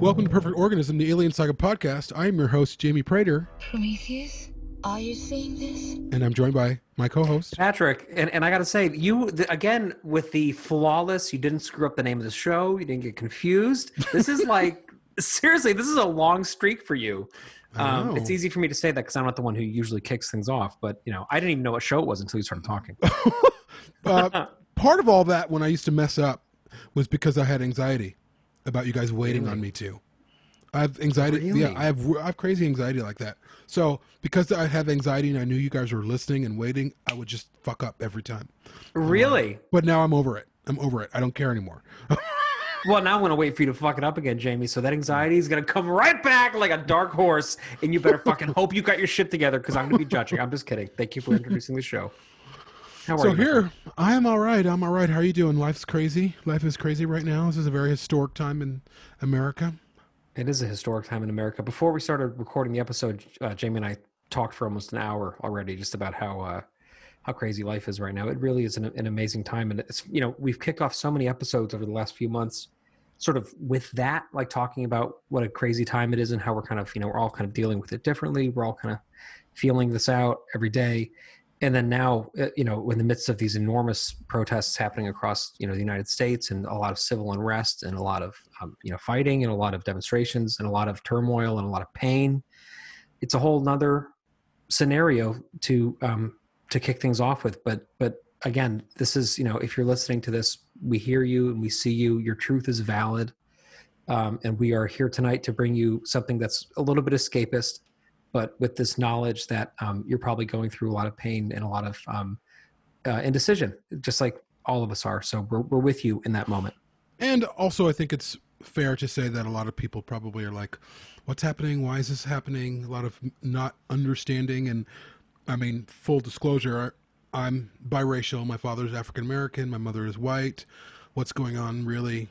Welcome to Perfect Organism, the Alien Saga podcast. I am your host, Jamie Prater, Prometheus, are you seeing this? and I'm joined by my co-host. Patrick, and, and I got to say, you th- again with the flawless. You didn't screw up the name of the show. You didn't get confused. This is like seriously, this is a long streak for you. Um, it's easy for me to say that because I'm not the one who usually kicks things off. But you know, I didn't even know what show it was until you started talking. Uh, part of all that, when I used to mess up, was because I had anxiety about you guys waiting on me too. I have anxiety. Really? Yeah, I have. I have crazy anxiety like that. So because I have anxiety and I knew you guys were listening and waiting, I would just fuck up every time. really? But now I'm over it. I'm over it. I don't care anymore. Well, now I'm going to wait for you to fuck it up again, Jamie. So that anxiety is going to come right back like a dark horse, and you better fucking hope you got your shit together because I'm going to be judging. I'm just kidding. Thank you for introducing the show. So here. I am all right. I'm all right. How are you doing? Life's crazy. Life is crazy right now. This is a very historic time in America. It is a historic time in America. Before we started recording the episode, uh, Jamie and I talked for almost an hour already, just about how uh, how crazy life is right now. It really is an, an amazing time, and it's you know we've kicked off so many episodes over the last few months, sort of with that, like talking about what a crazy time it is and how we're kind of you know we're all kind of dealing with it differently. We're all kind of feeling this out every day, and then now uh, you know in the midst of these enormous protests happening across you know the United States and a lot of civil unrest and a lot of um, you know fighting and a lot of demonstrations and a lot of turmoil and a lot of pain. It's a whole nother scenario to um, to kick things off with. But but again, this is you know if you're listening to this, we hear you and we see you. Your truth is valid, um, and we are here tonight to bring you something that's a little bit escapist, but with this knowledge that um, you're probably going through a lot of pain and a lot of um, uh, indecision, just like all of us are. So we're we're with you in that moment. And also, I think it's fair to say that a lot of people probably are like, what's happening? Why is this happening? A lot of not understanding. And I mean, full disclosure, I'm biracial. My father's African American, my mother is white. What's going on really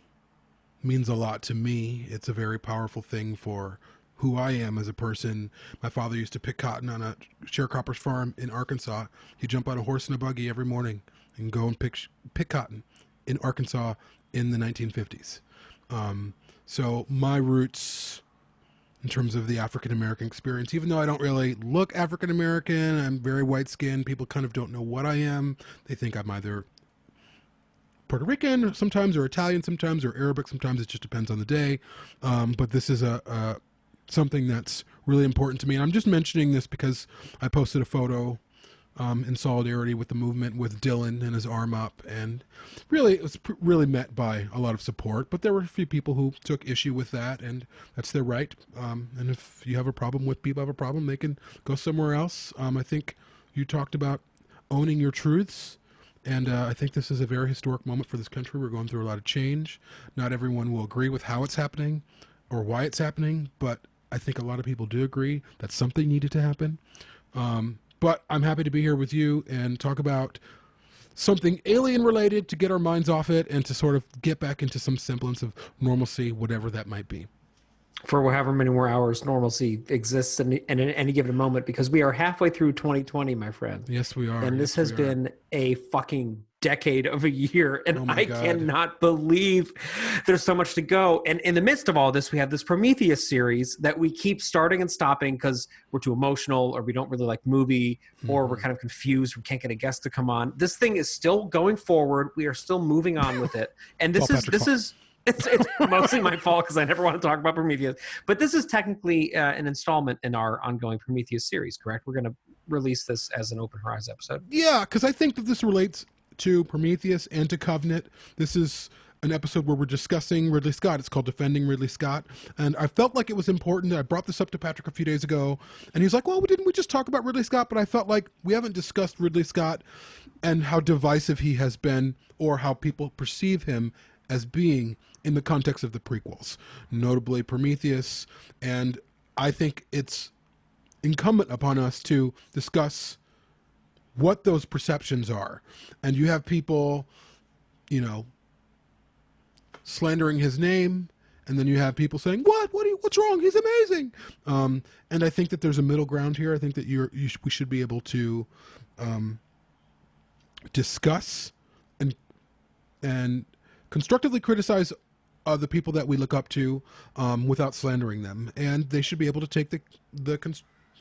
means a lot to me. It's a very powerful thing for who I am as a person. My father used to pick cotton on a sharecropper's farm in Arkansas. He'd jump on a horse and a buggy every morning and go and pick pick cotton in Arkansas in the 1950s. Um, so my roots in terms of the African American experience, even though I don't really look African American, I'm very white skinned. People kind of don't know what I am. They think I'm either Puerto Rican sometimes, or Italian sometimes, or Arabic sometimes. It just depends on the day. Um, but this is a, a something that's really important to me. And I'm just mentioning this because I posted a photo um, in solidarity with the movement with Dillon and his arm up, and really it was really met by a lot of support. But there were a few people who took issue with that, and that's their right. Um, and if you have a problem with people have a problem, they can go somewhere else. Um, I think you talked about owning your truths. And uh, I think this is a very historic moment for this country. We're going through a lot of change. Not everyone will agree with how it's happening or why it's happening, but I think a lot of people do agree that something needed to happen. Um, but I'm happy to be here with you and talk about something alien related to get our minds off it and to sort of get back into some semblance of normalcy, whatever that might be. for however many more hours normalcy exists in, in any given moment because we are halfway through 2020 my friend Yes, we are. and this Yes, has been a fucking decade of a year and Oh i God. cannot believe there's so much to go and in the midst of all this we have this prometheus series that we keep starting and stopping because we're too emotional or we don't really like movie or Mm-hmm. we're kind of confused we can't get a guest to come on this thing is still going forward we are still moving on with it and this is this is it's, it's mostly my fault because I never want to talk about Prometheus. But this is technically uh, an installment in our ongoing Prometheus series, correct? We're going to release this as an Open Horizon episode. Yeah, because I think that this relates to Prometheus and to Covenant. This is an episode where we're discussing Ridley Scott. It's called Defending Ridley Scott. And I felt like it was important. I brought this up to Patrick a few days ago, and he's like, Well, didn't we just talk about Ridley Scott? But I felt like we haven't discussed Ridley Scott and how divisive he has been or how people perceive him as being in the context of the prequels, notably Prometheus and I think it's incumbent upon us to discuss what those perceptions are. And you have people, you know, slandering his name, and then you have people saying, "What? What? You, what's wrong? He's amazing." Um, and I think that there's a middle ground here. I think that you're you sh- we should be able to um, discuss and and constructively criticize uh, the people that we look up to um, without slandering them, and they should be able to take the the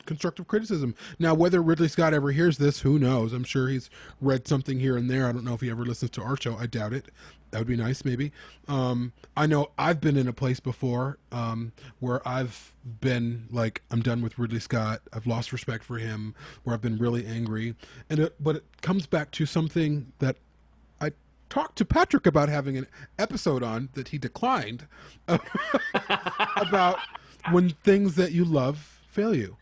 constructive criticism. Now, whether Ridley Scott ever hears this, who knows? I'm sure he's read something here and there. I don't know if he ever listens to our show. I doubt it. That would be nice, maybe. Um, I know I've been in a place before um, where I've been like, I'm done with Ridley Scott. I've lost respect for him. Where I've been really angry, and it, but it comes back to something that I talked to Patrick about having an episode on that he declined about when things that you love fail you.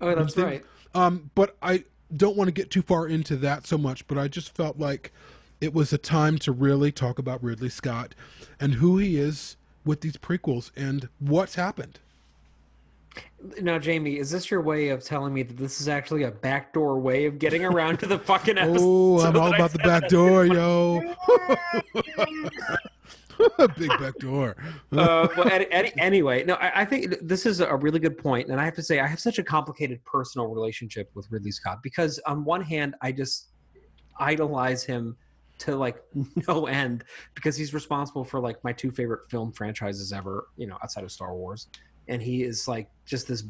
Oh, that's Thing- right. Um, but I don't want to get too far into that so much, but I just felt like it was a time to really talk about Ridley Scott and who he is with these prequels and what's happened. Now, Jamie, is this your way of telling me that this is actually a backdoor way of getting around to the fucking episode? Oh, I'm all about the back door, yo. Big back door. uh, well, any, any, anyway, no, I, I think this is a really good point, and I have to say, I have such a complicated personal relationship with Ridley Scott because, on one hand, I just idolize him to like no end because he's responsible for like my two favorite film franchises ever, you know, outside of Star Wars, and he is like just this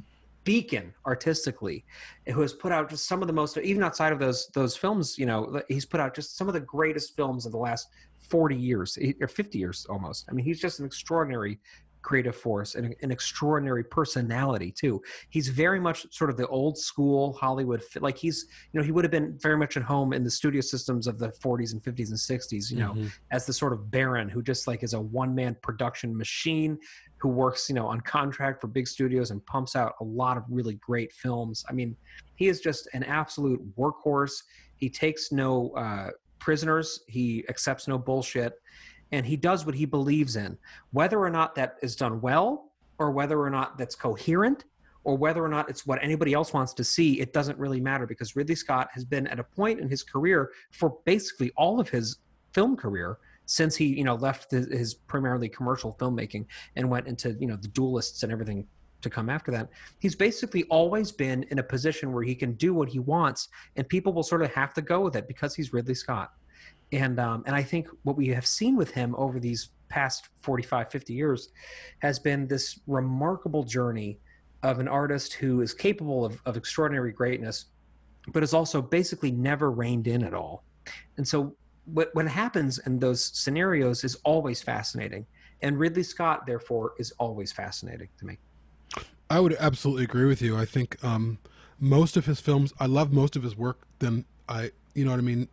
beacon artistically who has put out just some of the most even outside of those those films you know he's put out just some of the greatest films of the last 40 years eh, or 50 years almost. I mean he's just an extraordinary creative force and an extraordinary personality too. He's very much sort of the old school hollywood like he's you know he would have been very much at home in the studio systems of the 40s and 50s and 60s you know Mhm. as the sort of baron who just like is a one man production machine who works you know on contract for big studios and pumps out a lot of really great films. I mean he is just an absolute workhorse. He takes no uh, prisoners he accepts no bullshit and he does what he believes in. Whether or not that is done well or whether or not that's coherent or whether or not it's what anybody else wants to see it doesn't really matter because ridley scott has been at a point in his career for basically all of his film career since he you know left his, his primarily commercial filmmaking and went into you know the duelists and everything to come after that. He's basically always been in a position where he can do what he wants and people will sort of have to go with it because he's ridley scott. And um, and i think what we have seen with him over these past 45 50 years has been this remarkable journey of an artist who is capable of, of extraordinary greatness but is also basically never reined in at all. And so what what happens in those scenarios is always fascinating and ridley scott therefore is always fascinating to me I would absolutely agree with you. I think um, most of his films, I love most of his work than I, you know what I mean?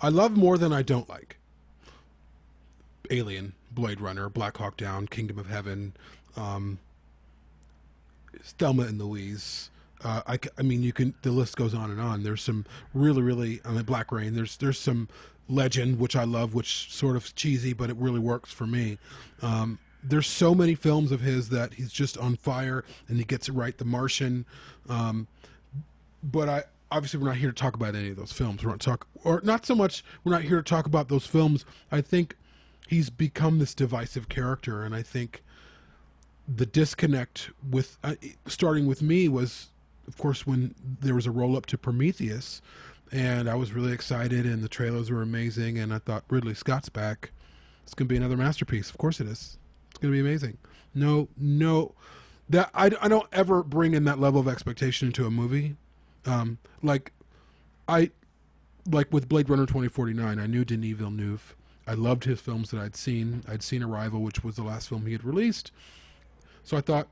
I love more than I don't like. Alien, Blade Runner, Black Hawk Down, Kingdom of Heaven, um, Thelma and Louise. Uh, I, I mean, you can. The list goes on and on. There's some really, really. I mean, Black Rain. There's there's some Legend, which I love, which sort of cheesy, but it really works for me. Um, there's so many films of his that he's just on fire, and he gets it right. The Martian. Um, but I obviously we're not here to talk about any of those films. We're not talk or not so much. We're not here to talk about those films. I think he's become this divisive character, and I think the disconnect with uh, starting with me was, of course, when there was a roll up to Prometheus, and I was really excited, and the trailers were amazing, and I thought Ridley Scott's back. It's gonna be another masterpiece. Of course it is. It's gonna be amazing. No, no, that I, I don't ever bring in that level of expectation into a movie. Um, like I like with Blade Runner 2049, I knew Denis Villeneuve. I loved his films that I'd seen. I'd seen Arrival, which was the last film he had released. So I thought,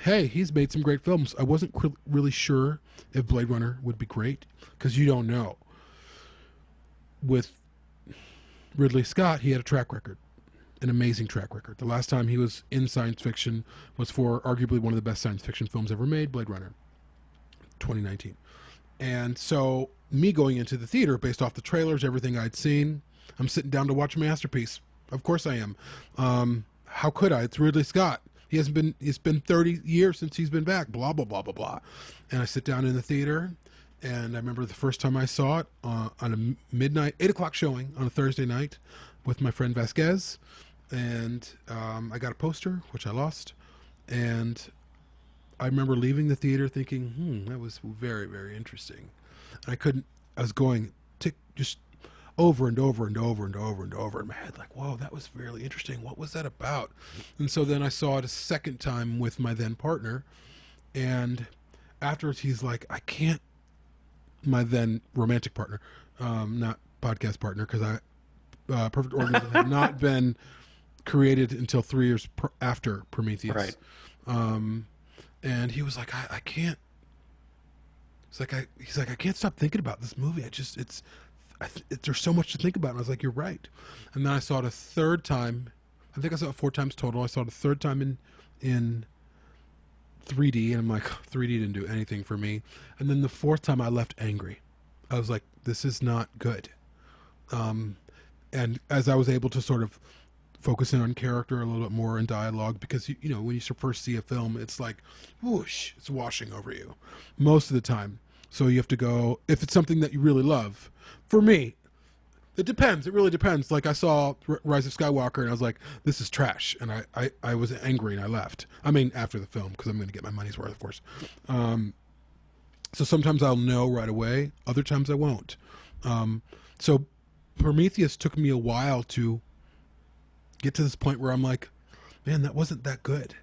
hey, he's made some great films. I wasn't cr- really sure if Blade Runner would be great because you don't know. With Ridley Scott, he had a track record, an amazing track record. The last time he was in science fiction was for arguably one of the best science fiction films ever made, Blade Runner, 2019. And so, me going into the theater based off the trailers, everything I'd seen, I'm sitting down to watch a masterpiece. Of course I am. Um, how could I? It's Ridley Scott. He hasn't been. It's been 30 years since he's been back. Blah blah blah blah blah. And I sit down in the theater, and I remember the first time I saw it uh, on a midnight, eight o'clock showing on a Thursday night, with my friend Vasquez, and um, I got a poster which I lost, and I remember leaving the theater thinking, hmm, that was very very interesting. And I couldn't. I was going tick just over and over and over and over and over in my head, like, whoa, that was really interesting. What was that about? And so then I saw it a second time with my then partner, and afterwards he's like, I can't. My then romantic partner, um, not podcast partner, because I uh, Perfect Organism had not been created until three years pr- after Prometheus. Right. Um, and he was like, I, I can't. He's like, I, he's like, I can't stop thinking about this movie. I just, it's, I th- it, there's so much to think about. And I was like, you're right. And then I saw it a third time. I think I saw it four times total. I saw it a third time in, in 3D, and I'm like, 3D didn't do anything for me. And then the fourth time, I left angry. I was like, this is not good. Um, and as I was able to sort of focus in on character a little bit more and dialogue, because you, you know when you first see a film, it's like whoosh, it's washing over you most of the time. So you have to go if it's something that you really love. For me, it depends. It really depends. Like I saw Rise of Skywalker and I was like, this is trash, and I I, I was angry and I left. I mean after the film because I'm going to get my money's worth, of course. Um, so sometimes I'll know right away. Other times I won't. Um, so Prometheus took me a while to get to this point where I'm like, man, that wasn't that good.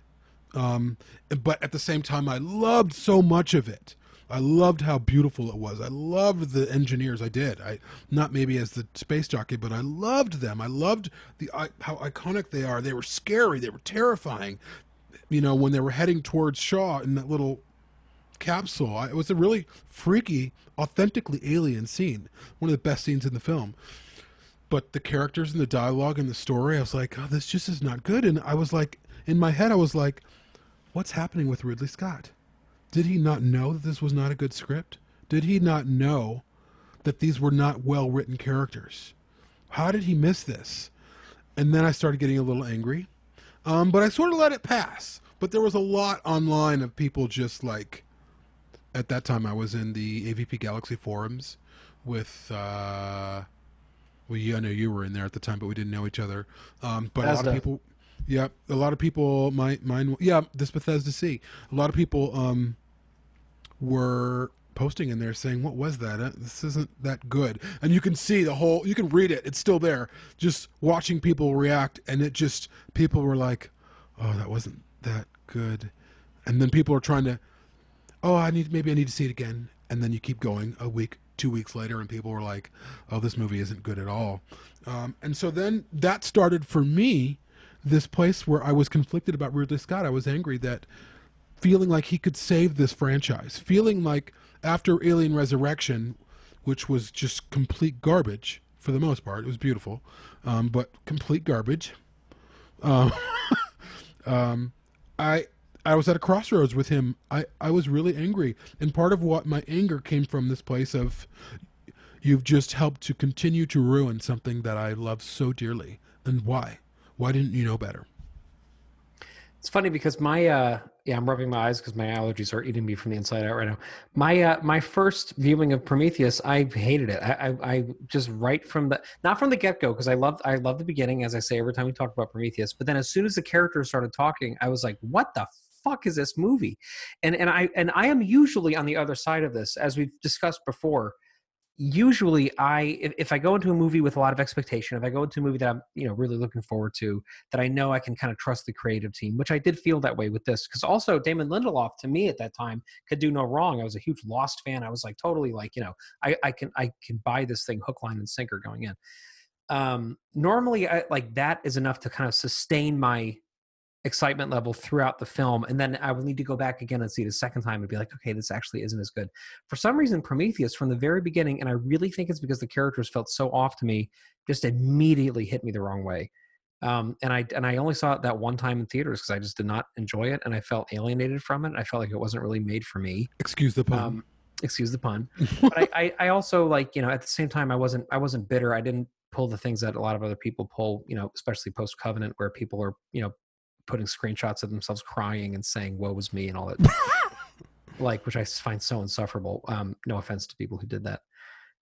Um, but at the same time, I loved so much of it. I loved how beautiful it was. I loved the engineers. I did. I not maybe as the space jockey, but I loved them. I loved the I, how iconic they are. They were scary. They were terrifying. You know, when they were heading towards Shaw in that little capsule, I, it was a really freaky, authentically alien scene. One of the best scenes in the film but the characters and the dialogue and the story, I was like, oh, this just is not good. And I was like, in my head, I was like, what's happening with Ridley Scott? Did he not know that this was not a good script? Did he not know that these were not well written characters? How did he miss this? And then I started getting a little angry. Um, but I sort of let it pass. But there was a lot online of people just like, at that time, I was in the AVP Galaxy forums with. Uh, well, yeah, I know you were in there at the time, but we didn't know each other. Um, but a lot of people, yeah, a lot of people, my mine, yeah, this Bethesda C. A lot of people um, were posting in there saying, "What was that? Uh, This isn't that good." And you can see the whole, you can read it; it's still there. Just watching people react, and it just people were like, "Oh, that wasn't that good," and then people are trying to, "Oh, I need maybe I need to see it again," and then you keep going a week, two weeks later, and people were like, "Oh, this movie isn't good at all." Um, and so then that started for me this place where I was conflicted about Ridley Scott. I was angry that feeling like he could save this franchise, feeling like after Alien Resurrection, which was just complete garbage for the most part, it was beautiful, um, but complete garbage. Um, um, I I was at a crossroads with him. I, I was really angry. And part of what my anger came from this place of you've just helped to continue to ruin something that I love so dearly. And why? Why didn't you know better? It's funny because my uh yeah, I'm rubbing my eyes because my allergies are eating me from the inside out right now. My uh my first viewing of Prometheus, I hated it. I I, I just right from the not from the get go because I loved I love the beginning as I say every time we talk about Prometheus. But then as soon as the characters started talking, I was like, what the fuck is this movie? And and I and I am usually on the other side of this as we've discussed before. Usually i if, if, i go into a movie with a lot of expectation if i go into a movie that i'm you know really looking forward to that i know i can kind of trust the creative team which i did feel that way with this because also damon lindelof to me at that time could do no wrong. I was a huge lost fan. I was like totally like you know i, I can i can buy this thing hook line and sinker going in. Um normally I, like that is enough to kind of sustain my excitement level throughout the film and then i will need to go back again and see it a second time and be like okay this actually isn't as good. For some reason prometheus from the very beginning and i really think it's because the characters felt so off to me just immediately hit me the wrong way. Um, and i and i only saw it that one time in theaters because i just did not enjoy it and i felt alienated from it. I felt like it wasn't really made for me. Excuse the pun. Um, excuse the pun. But I, I i also like you know at the same time i wasn't i wasn't bitter. I didn't pull the things that a lot of other people pull you know especially post covenant where people are you know putting screenshots of themselves crying and saying "woe was me" and all that, like which I find so insufferable. Um, no offense to people who did that.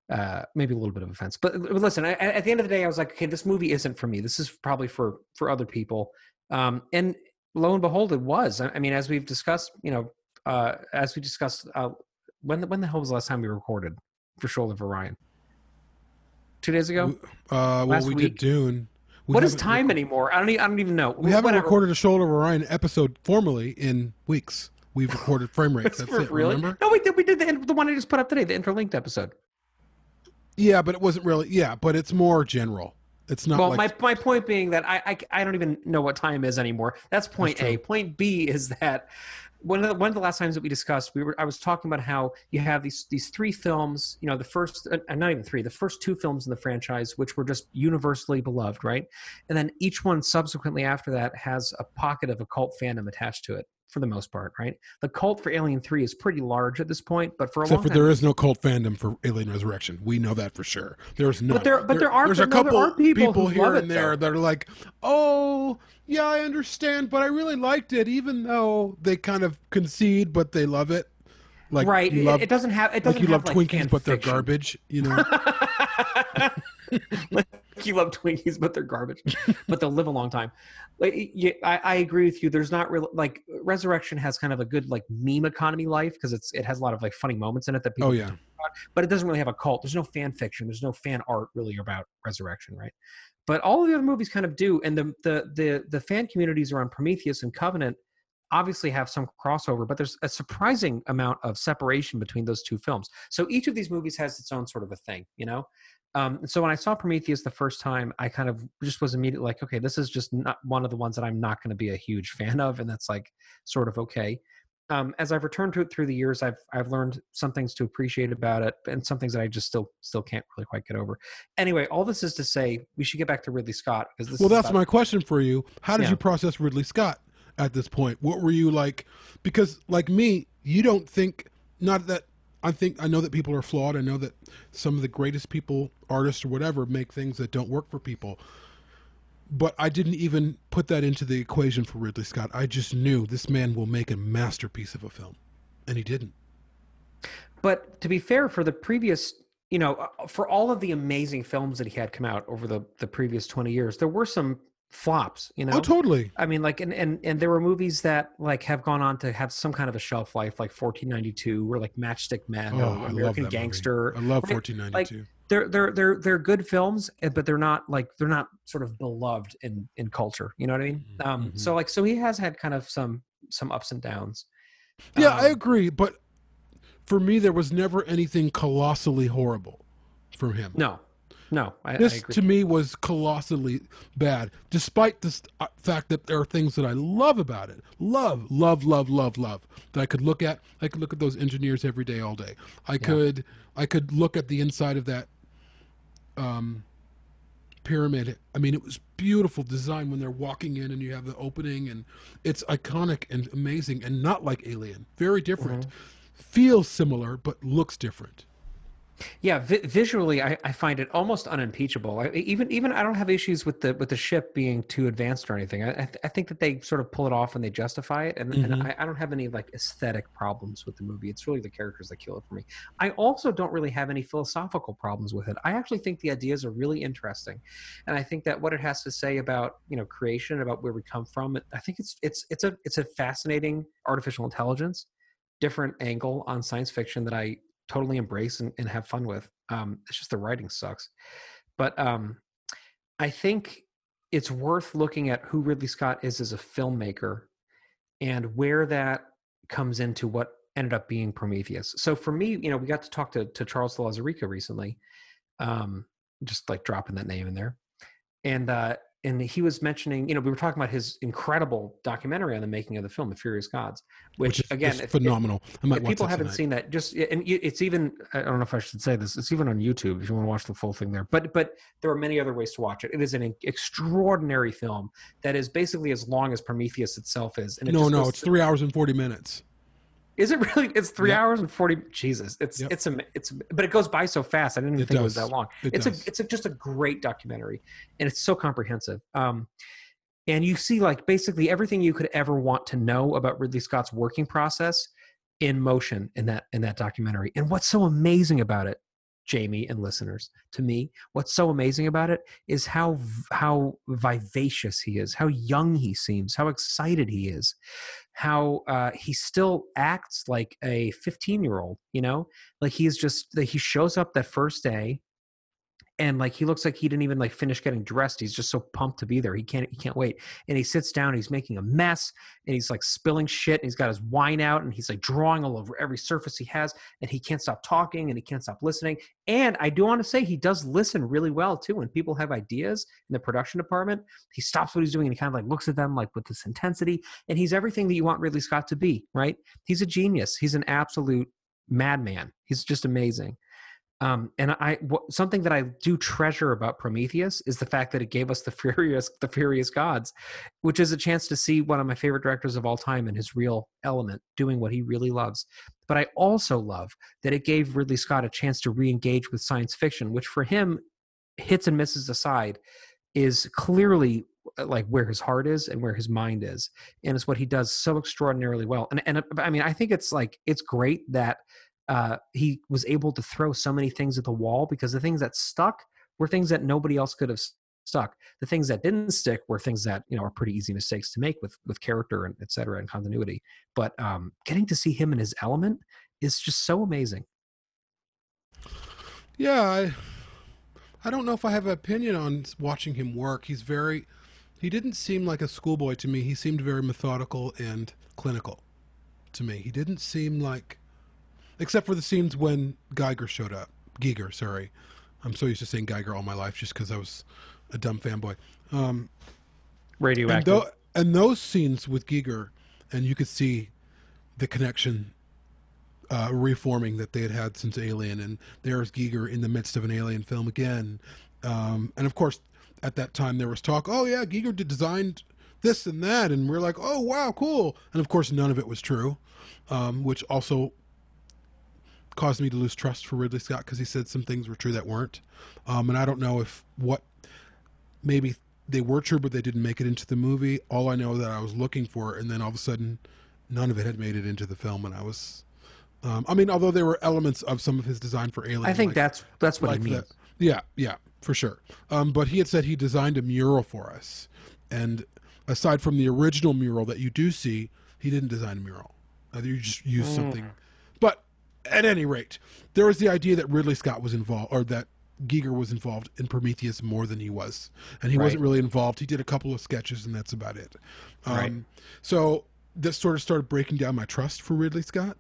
Uh, maybe a little bit of offense, but, but listen. I, at the end of the day, I was like, okay, this movie isn't for me. This is probably for for other people. Um, and lo and behold, it was. I, I mean, as we've discussed, you know, uh, as we discussed, uh, when the, when the hell was the last time we recorded for Shoulder of Orion? Two days ago. Uh, well, Last we week. did Dune. We what is time anymore? I don't. e- I don't even know. We haven't Whatever. recorded a Shoulder of Orion episode formally in weeks. We've recorded frame rates. That's it. really? Remember? No, we did. We did the the one I just put up today, the interlinked episode. Yeah, but it wasn't really. Yeah, but it's more general. It's not well, like my my point being that I, I I don't even know what time is anymore. That's point That's A. Point B is that one of the, one of the last times that we discussed, we were I was talking about how you have these these three films. You know, the first uh, not even three, the first two films in the franchise, which were just universally beloved, right? And then each one subsequently after that has a pocket of occult fandom attached to it. For the most part, right? The cult for Alien Three is pretty large at this point, but for a except long for time, there is no cult fandom for Alien Resurrection. We know that for sure. There's no. but there- but there are- There's a no, there couple are people who here and there though. that are like, oh yeah, I understand, but I really liked it, even though they kind of concede, but they love it. Like right? love, it, doesn't have it doesn't like you love like, Twinkies, but they're garbage. You know. you love Twinkies, but they're garbage. but they'll live a long time. Like, y- I, I agree with you. There's not really like Resurrection has kind of a good like meme economy life because it's it has a lot of like funny moments in it that people. oh yeah. But it doesn't really have a cult. There's no fan fiction. There's no fan art really about Resurrection, right? But all of the other movies kind of do, and the the the the fan communities around Prometheus and Covenant obviously have some crossover, but there's a surprising amount of separation between those two films. So each of these movies has its own sort of a thing, you know. Um, so when I saw Prometheus the first time, I kind of just was immediately like, okay, this is just not one of the ones that I'm not going to be a huge fan of, and that's like sort of okay. Um, as I've returned to it through the years, I've I've learned some things to appreciate about it, and some things that I just still still can't really quite get over. Anyway, all this is to say, we should get back to Ridley Scott because this. Well, that's my question for you. How did Yeah. you process Ridley Scott at this point? What were you like? Because, like me, you don't think, not that I think, I know that people are flawed. I know that some of the greatest people, artists or whatever, make things that don't work for people. But I didn't even put that into the equation for Ridley Scott. I just knew this man will make a masterpiece of a film. And he didn't. But to be fair, for the previous, you know, uh, for all of the amazing films that he had come out over the the previous twenty years, there were some flops. You know, Oh, totally. I mean, like, and, and and there were movies that like have gone on to have some kind of a shelf life, like 1492 or like Matchstick Men Oh, or I love American that Gangster. movie. I love right? 1492. They're they're they're they're good films, eh, but they're not like they're not sort of beloved in in culture. You know what I mean? Mhm, Um, mhm. so like, so he has had kind of some some ups and downs. Yeah, I Um, agree. But for me, there was never anything colossally horrible from him. No, no, I, I this agree. to me was colossally bad despite the uh, fact that there are things that i love about it. Love love love love love that i could look at. I could look at those engineers every day all day. I could i could look at the inside of that um pyramid. I mean it was beautiful design when they're walking in and you have the opening and it's iconic and amazing and not like alien. Very different. Feels similar but looks different Yeah, vi- visually, I, I find it almost unimpeachable. I, even even I don't have issues with the with the ship being too advanced or anything. I, I, th- I think that they sort of pull it off and they justify it, and, and Mhm. I, I don't have any like aesthetic problems with the movie. It's really the characters that kill it for me. I also don't really have any philosophical problems with it. I actually think the ideas are really interesting, and I think that what it has to say about you know creation, about where we come from, I think it's it's it's a it's a fascinating artificial intelligence, different angle on science fiction that I totally embrace and, and have fun with. Um, it's just the writing sucks, but um, I think it's worth looking at who Ridley Scott is as a filmmaker and where that comes into what ended up being Prometheus. So for me, you know, we got to talk to, to Charles de Lauzirika recently, um, just like dropping that name in there. And, uh, and he was mentioning, you know, we were talking about his incredible documentary on the making of the film, The Furious Gods, which, which, is again, is if- if- phenomenal. I might if watch people haven't tonight. seen that just and it's even i don't know if i should say this it's even on youtube if you want to watch the full thing there but but there are many other ways to watch it. It is an extraordinary film that is basically as long as prometheus itself is and it no no it's through- three hours and 40 minutes is it really it's three Yep. hours and 40 jesus it's Yep. it's a it's but it goes by so fast i didn't even It think it was that long It it's does. a it's a, just a great documentary and it's so comprehensive um and you see like basically everything you could ever want to know about Ridley Scott's working process in motion in that in that documentary. And what's so amazing about it, Jamie and listeners, to me, what's so amazing about it is how how vivacious he is, how young he seems, how excited he is, how uh, he still acts like a 15 year old. You know, like he's just that he shows up that first day and like he looks like he didn't even like finish getting dressed. He's just so pumped to be there. He can't he can't wait. And he sits down he's making a mess and he's like spilling shit and he's got his wine out and he's like drawing all over every surface he has and he can't stop talking and he can't stop listening. And i do want to say he does listen really well too. When people have ideas in the production department he stops what he's doing and he kind of like looks at them like with this intensity. And he's everything that you want ridley scott to be right? He's a genius. He's an absolute madman. He's just amazing um, and I something that I do treasure about Prometheus is the fact that it gave us the furious the furious gods, which is a chance to see one of my favorite directors of all time in his real element, doing what he really loves. But I also love that it gave Ridley Scott a chance to re-engage with science fiction, which for him, hits and misses aside, is clearly uh, like where his heart is and where his mind is, and it's what he does so extraordinarily well. And and I mean, I think it's like it's great that uh, he was able to throw so many things at the wall because the things that stuck were things that nobody else could have stuck. The things that didn't stick were things that you know are pretty easy mistakes to make with with character and et cetera and continuity. But um, getting to see him in his element is just so amazing. Yeah, I I don't know if I have an opinion on watching him work. He's very he didn't seem like a schoolboy to me. He seemed very methodical and clinical to me. He didn't seem like except for the scenes when Geiger showed up. Geiger, sorry. I'm so used to saying Geiger all my life just because I was a dumb fanboy. Um, Radioactive. And, th- and, those scenes with Giger, and you could see the connection uh, reforming that they had had since Alien, and there's Giger in the midst of an Alien film again. Um, and of course, at that time there was talk, oh yeah, Giger designed this and that, and we're like, oh wow, cool. And of course, none of it was true, um, which also caused me to lose trust for Ridley Scott because he said some things were true that weren't. Um, and I don't know if what maybe they were true, but they didn't make it into the movie. All I know that I was looking for, and then all of a sudden, none of it had made it into the film, and I was. Um, I mean, although there were elements of some of his design for Alien, I think like, that's that's what like means. That. Yeah, yeah, for sure. Um, but he had said he designed a mural for us, and aside from the original mural that you do see, he didn't design a mural. Uh, you just used mm. something. But at any rate, there was the idea that Ridley Scott was involved, or that Giger was involved in Prometheus more than he was, and he right. wasn't really involved. He did a couple of sketches, and that's about it. Um, right. So this sort of started breaking down my trust for Ridley Scott.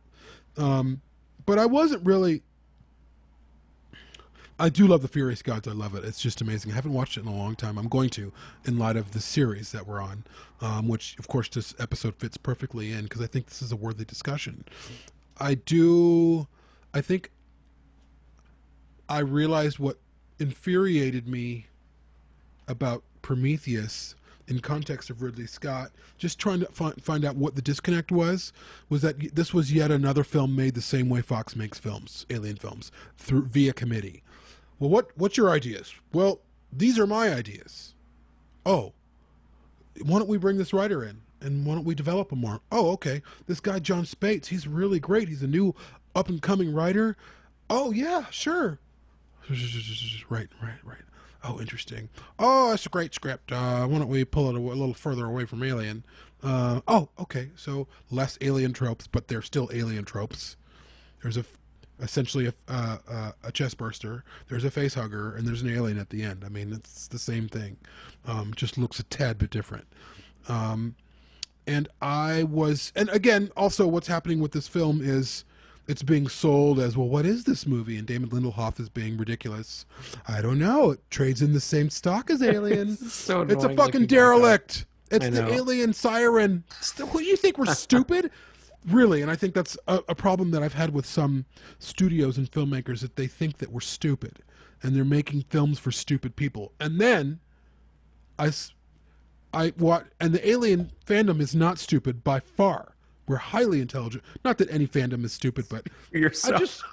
Um, but I wasn't really. I do love the Furious Gods. I love it. It's just amazing. I haven't watched it in a long time. I'm going to, in light of the series that we're on, um, which of course this episode fits perfectly in because I think this is a worthy discussion. I do. I think I realized what infuriated me about Prometheus in context of Ridley Scott, just trying to find, find out what the disconnect was, was that this was yet another film made the same way Fox makes films, alien films, through via committee. Well, what what's your ideas? Well, these are my ideas. Oh, why don't we bring this writer in? And why don't we develop him more? Oh, okay. This guy Jon Spaihts, he's really great. He's a new up and coming writer. Oh yeah, sure. Right, right, right. Oh, interesting. Oh, that's a great script. Uh, why don't we pull it a, a little further away from Alien? Uh, oh, okay. So less alien tropes, but they're still alien tropes. There's a essentially a, uh, uh, a chest burster. There's a face hugger, and there's an alien at the end. I mean, it's the same thing. Um, just looks a tad bit different. Um, and I was, and again, also what's happening with this film is it's being sold as well. What is this movie? And Damon Lindelof is being ridiculous. I don't know. It trades in the same stock as Alien. it's, so it's a fucking derelict. It's the alien siren. Who do you think we're stupid? Really, and I think that's a, a, problem that I've had with some studios and filmmakers that they think that we're stupid, and they're making films for stupid people. And then I I what and the alien fandom is not stupid by far. We're highly intelligent. Not that any fandom is stupid, but you're. I just,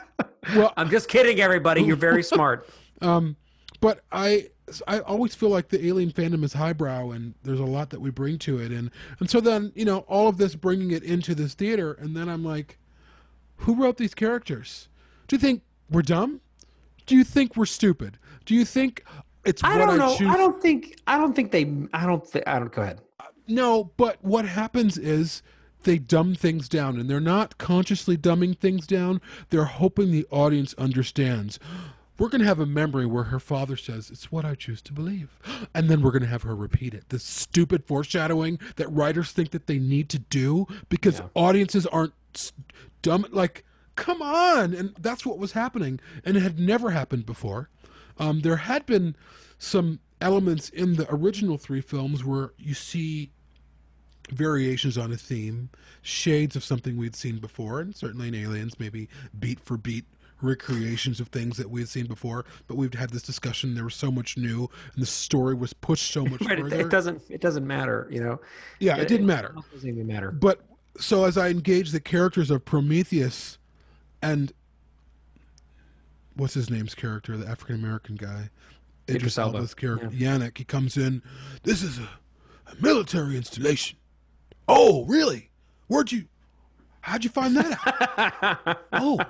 well, I'm just kidding, everybody. You're very smart. Um, but I I always feel like the alien fandom is highbrow, and there's a lot that we bring to it, and and so then you know all of this bringing it into this theater, and then I'm like, who wrote these characters? Do you think we're dumb? Do you think we're stupid? Do you think it's I don't know. choose? I don't think. I don't think they. I don't. Th- I don't. Go ahead. No, but what happens is they dumb things down, and they're not consciously dumbing things down. They're hoping the audience understands. We're going to have a memory where her father says, It's what I choose to believe. And then we're going to have her repeat it. This stupid foreshadowing that writers think that they need to do because Yeah. audiences aren't dumb. Like, come on. And that's what was happening. And it had never happened before. Um, there had been some elements in the original three films where you see variations on a theme, shades of something we'd seen before, and certainly in Aliens, maybe beat for beat recreations of things that we had seen before. But we've had this discussion. There was so much new, and the story was pushed so much Right. It, further. it doesn't. It doesn't matter. You know. yeah, it didn't matter. It doesn't even matter. But so as I engage the characters of Prometheus and what's his name's character, the African American guy, Idris Elba, Elba's character, Janek, he comes in. This is a, a military installation. Oh, really? Where'd you? How'd you find that out? oh,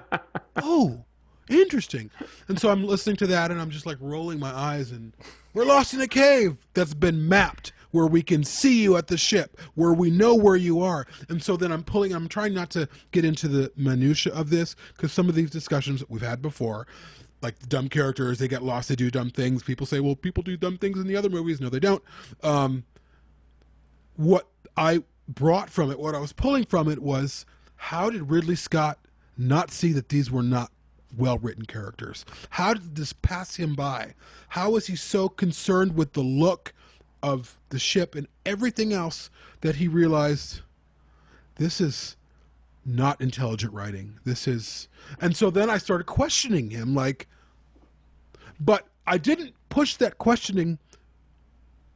oh, interesting. And so I'm listening to that, and I'm just like rolling my eyes, and we're lost in a cave that's been mapped where we can see you at the ship, where we know where you are. And so then I'm pulling. I'm trying not to get into the minutia of this because some of these discussions we've had before. Like the dumb characters, they get lost, they do dumb things. People say, "Well, people do dumb things in the other movies." No, they don't. Um, what I brought from it, what I was pulling from it was how did Ridley Scott not see that these were not well written characters? How did this pass him by? How was he so concerned with the look of the ship and everything else that he realized this is not intelligent writing? This is. And so then I started questioning him like, but I didn't push that questioning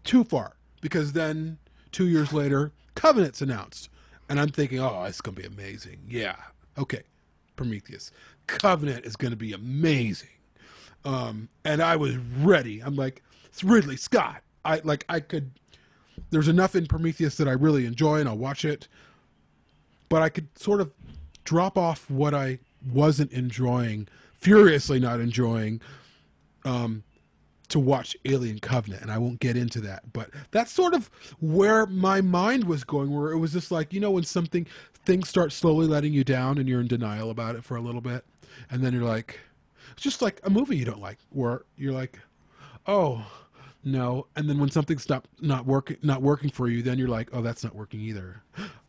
too far because then two years later, Covenant's announced. And I'm thinking, oh, it's going to be amazing. Yeah. Okay. Prometheus. Covenant is going to be amazing. Um, and I was ready. I'm like, it's Ridley Scott. I like, I could, there's enough in Prometheus that I really enjoy and I'll watch it. But I could sort of drop off what I wasn't enjoying, furiously not enjoying, um, to watch Alien Covenant, and I won't get into that. But that's sort of where my mind was going, where it was just like, you know, when something things start slowly letting you down and you're in denial about it for a little bit, and then you're like, it's just like a movie you don't like, where you're like, oh no, and then when something's not not working not working for you, then you're like, oh, that's not working either.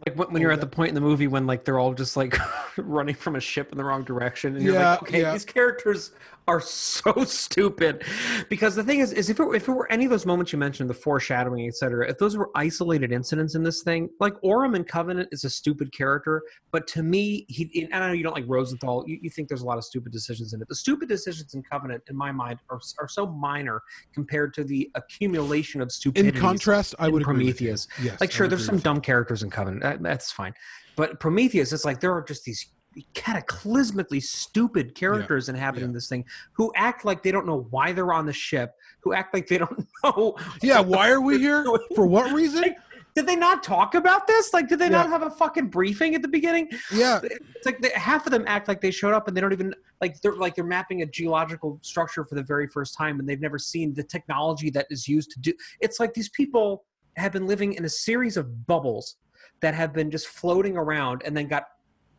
Like when, when you're at the oh, point in the movie when like they're all just like running from a ship in the wrong direction, and you're Yeah, like, okay, yeah. these characters are so stupid. Because the thing is, is if it, if it were any of those moments you mentioned, the foreshadowing, etc., if those were isolated incidents in this thing, like Oram in Covenant is a stupid character, but to me, he and I know you don't like Rosenthal, you, you think there's a lot of stupid decisions in it. The stupid decisions in Covenant, in my mind, are are so minor compared to the accumulation of In contrast, I in would. Prometheus. Yes, Like, sure, there's some dumb characters in Covenant. That, that's fine. But Prometheus, it's like there are just these cataclysmically stupid characters inhabiting yeah. this thing who act like they don't know why they're on the ship, who act like they don't know. Yeah, why are we here? For what reason? Did they not talk about this? Like, did they not have a fucking briefing at the beginning? Yeah, It's like they, half of them act like they showed up and they don't even like they're like they're mapping a geological structure for the very first time and they've never seen the technology that is used to do. It's like these people have been living in a series of bubbles that have been just floating around and then got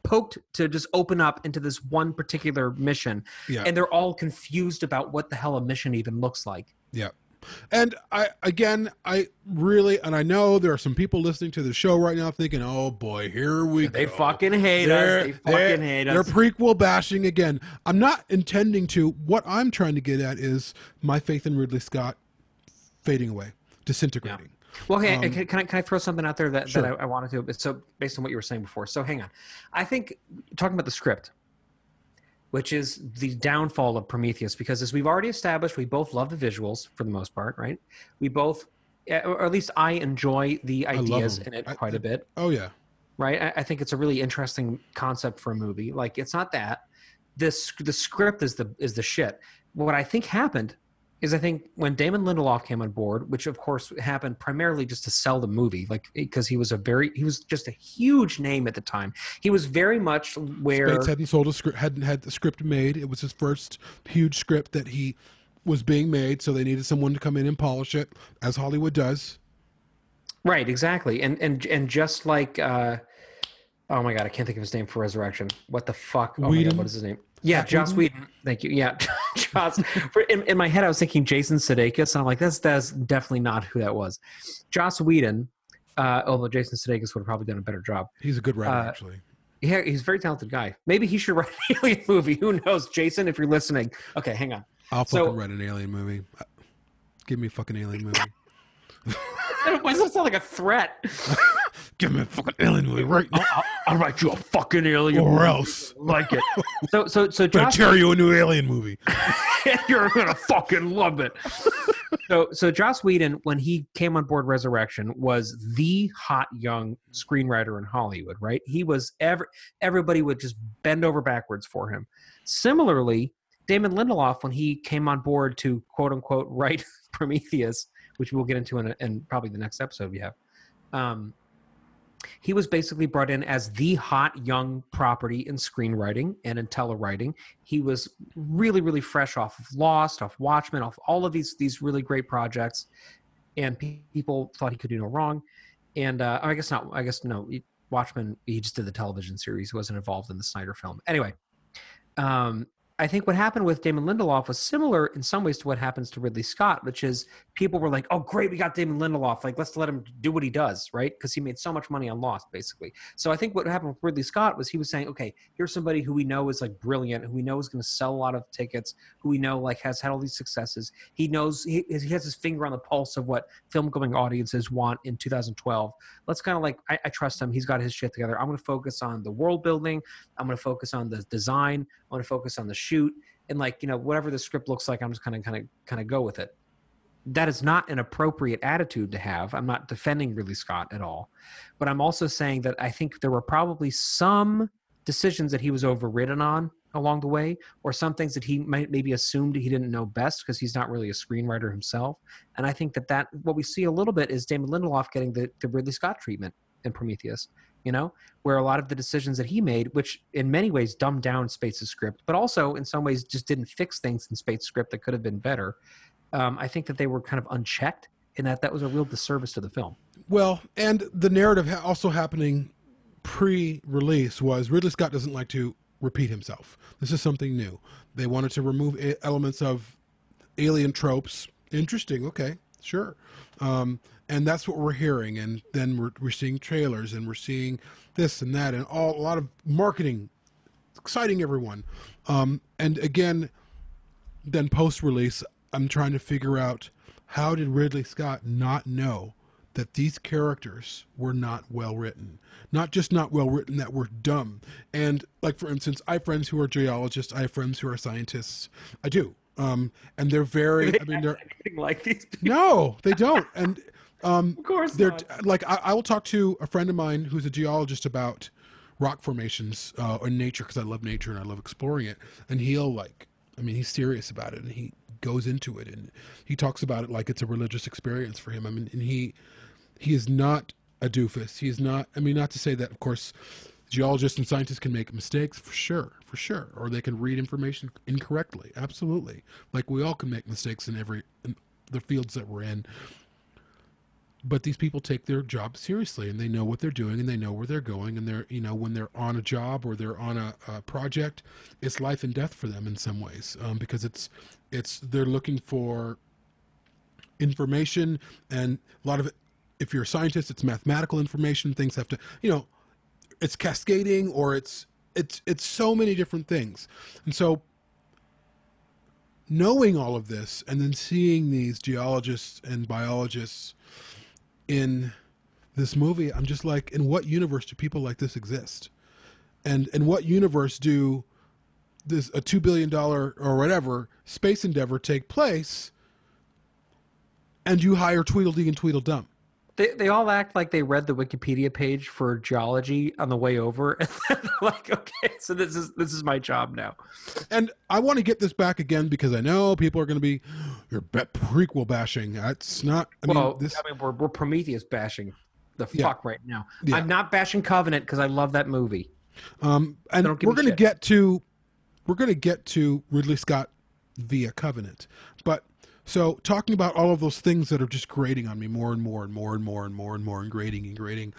poked to just open up into this one particular mission yeah. and they're all confused about what the hell a mission even looks like. Yeah. And I again I really and I know there are some people listening to the show right now thinking, "Oh boy, here we go. They go." fucking hate They're- us. They fucking they're- hate They're prequel bashing again. I'm not intending to. What I'm trying to get at is my faith in Ridley Scott fading away, disintegrating. Well, hey, Um, can, can I can I throw something out there that, Sure. that I, I wanted to? So based on what you were saying before, so hang on. I think talking about the script, which is the downfall of Prometheus, because as we've already established, we both love the visuals for the most part, right? We both, eh, or at least I enjoy the ideas in it I- quite a bit, Oh yeah. right? I, I think it's a really interesting concept for a movie. Like it's not that this the script is the is the shit. What I think happened is I think when Damon Lindelof came on board, which of course happened primarily just to sell the movie, like because he was a very he was just a huge name at the time. He was very much where Spaihts hadn't sold a script, hadn't had the script made. It was his first huge script that he was being made, so they needed someone to come in and polish it, as Hollywood does. right exactly, and and and just like uh, oh my god, I can't think of his name for Resurrection. What the fuck? Oh my Whedon? god, what is his name? Yeah, Zach Joss Whedon. Thank you. Yeah, Joss. For, in, in my head, I was thinking Jason Sudeikis, and I'm like, that's that's definitely not who that was. Joss Whedon. Uh, although Jason Sudeikis would have probably done a better job. He's a good writer, Uh, actually. Yeah, he's a very talented guy. Maybe he should write an alien movie. Who knows, Jason? If you're listening, okay, hang on. I'll so- fucking write an alien movie. Give me a fucking alien movie. Why does that sound like a threat? Give me a fucking alien movie right now, I'll, I'll write you a fucking alien. Movie. Or movie. else like it. So, so, so Josh, tear you a new alien movie. you're gonna fucking love it. so, so Joss Whedon, when he came on board Resurrection, was the hot young screenwriter in Hollywood. Right? He was every everybody would just bend over backwards for him. Similarly, Damon Lindelof, when he came on board to quote unquote write Prometheus, which we'll get into in, a, in probably the next episode we have. Um, he was basically brought in as the hot young property in screenwriting and in telewriting. He was really, really fresh off of Lost, off Watchmen, off all of these these really great projects, and pe- people thought he could do no wrong. And uh, I guess not. I guess no. Watchmen. He just did the television series. He wasn't involved in the Snyder film. Anyway, um, I think what happened with Damon Lindelof was similar in some ways to what happens to Ridley Scott, which is people were like, "Oh, great, we got Damon Lindelof. Like, let's let him do what he does, right?" Because he made so much money on Lost, basically. So I think what happened with Ridley Scott was he was saying, "Okay, here's somebody who we know is like brilliant, who we know is going to sell a lot of tickets, who we know like has had all these successes. He knows he, he has his finger on the pulse of what film going audiences want in 2012. Let's kind of like I, I trust him. He's got his shit together. I'm going to focus on the world building. I'm going to focus on the design. I'm going to focus on the shoot." and like you know whatever the script looks like i'm just kind of kind of kind of go with it. That is not an appropriate attitude to have. I'm not defending ridley scott at all. But i'm also saying that i think there were probably some decisions that he was overridden on along the way or some things that he might maybe assumed he didn't know best because he's not really a screenwriter himself. And i think that that what we see a little bit is damon lindelof getting the, the ridley scott treatment in prometheus you know where a lot of the decisions that he made, which in many ways dumbed down Spaihts's script, but also in some ways just didn't fix things in Spaihts's script that could have been better. Um, I think that they were kind of unchecked, and that that was a real disservice to the film. Well, and the narrative also happening pre-release was Ridley Scott doesn't like to repeat himself. This is something new. They wanted to remove elements of alien tropes. Interesting. Okay, sure. Um, and that's what we're hearing. And then we're, we're seeing trailers and we're seeing this and that and all a lot of marketing. Exciting everyone. Um, and again, then post release, I'm trying to figure out how did Ridley Scott not know that these characters were not well written? Not just not well written, that were dumb. And like for instance, I have friends who are geologists, I have friends who are scientists. I do. Um, and they're very. I mean, they're like these. people? no, they don't. And um, Of course they're not. like I, I will talk to a friend of mine who's a geologist about rock formations uh, or nature because I love nature and I love exploring it. And he'll like, I mean, he's serious about it and he goes into it and he talks about it like it's a religious experience for him. I mean, and he he is not a doofus. He is not. I mean, not to say that, of course. Geologists and scientists can make mistakes for sure, for sure, or they can read information incorrectly. Absolutely, like we all can make mistakes in every in the fields that we're in but these people take their job seriously and they know what they're doing and they know where they're going and they're you know when they're on a job or they're on a, a project it's life and death for them in some ways um, because it's it's they're looking for information and a lot of it if you're a scientist it's mathematical information things have to you know it's cascading or it's it's it's so many different things. And so knowing all of this and then seeing these geologists and biologists in this movie i'm just like in what universe do people like this exist? And in what universe do this a 2 billion dollar or whatever space endeavor take place and you hire tweedledee and tweedledum They they all act like they read the Wikipedia page for geology on the way over, and they're like, okay, so this is this is my job now. And I want to get this back again because I know people are going to be you're prequel bashing. That's not. I mean, well, this. I mean, we're, we're Prometheus bashing the Yeah. fuck right now. Yeah. I'm not bashing Covenant because I love that movie. Um, and we're going to get to we're going to get to Ridley Scott via Covenant, but so talking about all of those things that are just grating on me more and more and more and more and more and more and grating and grating,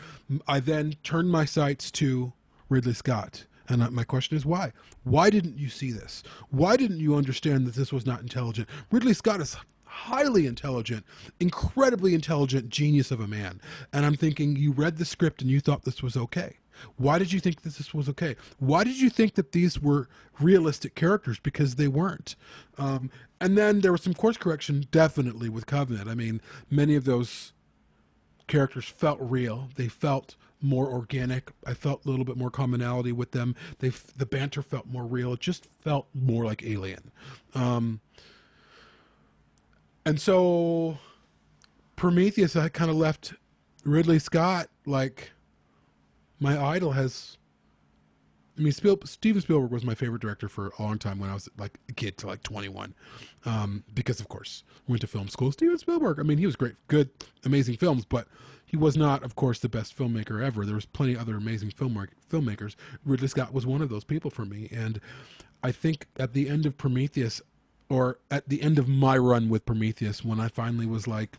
I then turned my sights to Ridley Scott. And my question is why? Why didn't you see this? Why didn't you understand that this was not intelligent? Ridley Scott is highly intelligent, incredibly intelligent genius of a man. And I'm thinking you read the script and you thought this was okay. Why did you think that this was okay? Why did you think that these were realistic characters? Because they weren't. Um, and then there was some course correction, definitely with Covenant. I mean, many of those characters felt real. They felt more organic. I felt a little bit more commonality with them. They the banter felt more real. It just felt more like Alien. Um, and so Prometheus, I kind of left Ridley Scott like my idol has. I mean, Spiel, Steven Spielberg was my favorite director for a long time when I was like a kid to like 21, um, because of course went to film school. Steven Spielberg. I mean, he was great, good, amazing films, but he was not, of course, the best filmmaker ever. There was plenty other amazing film filmmakers. Ridley Scott was one of those people for me, and I think at the end of Prometheus, or at the end of my run with Prometheus, when I finally was like,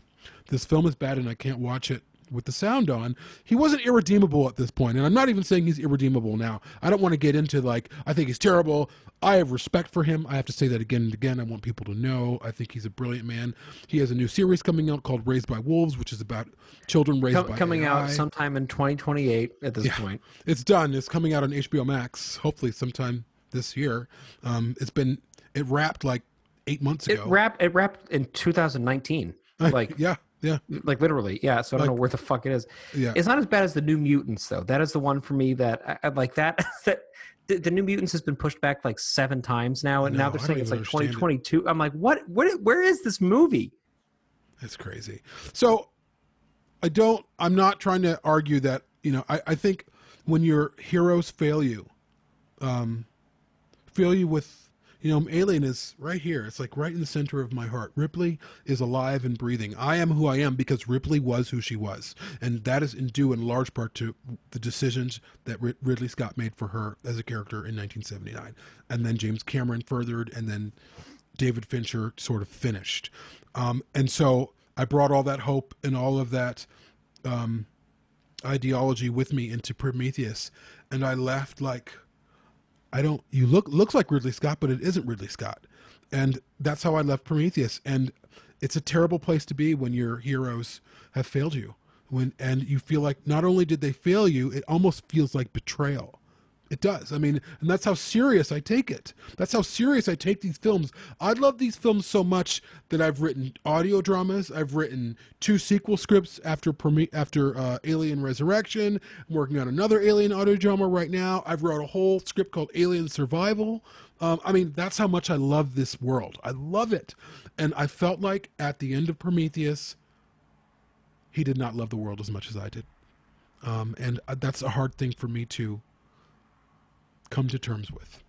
this film is bad and I can't watch it with the sound on, he wasn't irredeemable at this point. And I'm not even saying he's irredeemable now. I don't want to get into like, I think he's terrible. I have respect for him. I have to say that again and again. I want people to know. I think he's a brilliant man. He has a new series coming out called Raised by Wolves, which is about children raised Com- by coming AI. out sometime in 2028 at this Yeah. point. It's done. It's coming out on HBO Max. Hopefully, sometime this year. Um, it's been it wrapped like eight months ago. It wrapped. It wrapped in 2019. Like, yeah, yeah, like literally, yeah. So I don't Like- know where the fuck it is. yeah. It's not as bad as the New Mutants, though. That is the one for me that I, I like. That that the, the New Mutants has been pushed back like seven times now, and now they're saying it's like understand it. 2022. I'm like, what? What? Where is this movie? It's crazy. So I don't I'm not trying to argue that, you know, I, I think when your heroes fail you, um fail you with you know, Alien is right here. It's like right in the center of my heart. Ripley is alive and breathing. I am who I am because Ripley was who she was. And that is due in large part to the decisions that Ridley Scott made for her as a character in 1979. And then James Cameron furthered, and then David Fincher sort of finished. Um, and so I brought all that hope and all of that um, ideology with me into Prometheus, and I left like, I don't. You look looks like Ridley Scott, but it isn't Ridley Scott, and that's how I left Prometheus. And it's a terrible place to be when your heroes have failed you, when and you feel like not only did they fail you, it almost feels like betrayal. It does. I mean, and that's how serious I take it. That's how serious I take these films. I love these films so much that I've written audio dramas. I've written two sequel scripts after after uh, Alien Resurrection. I'm working on another Alien audio drama right now. I've wrote a whole script called Alien Survival. Um, I mean, that's how much I love this world. I love it, and I felt like at the end of Prometheus, he did not love the world as much as I did, um, and uh, that's a hard thing for me to come to terms with.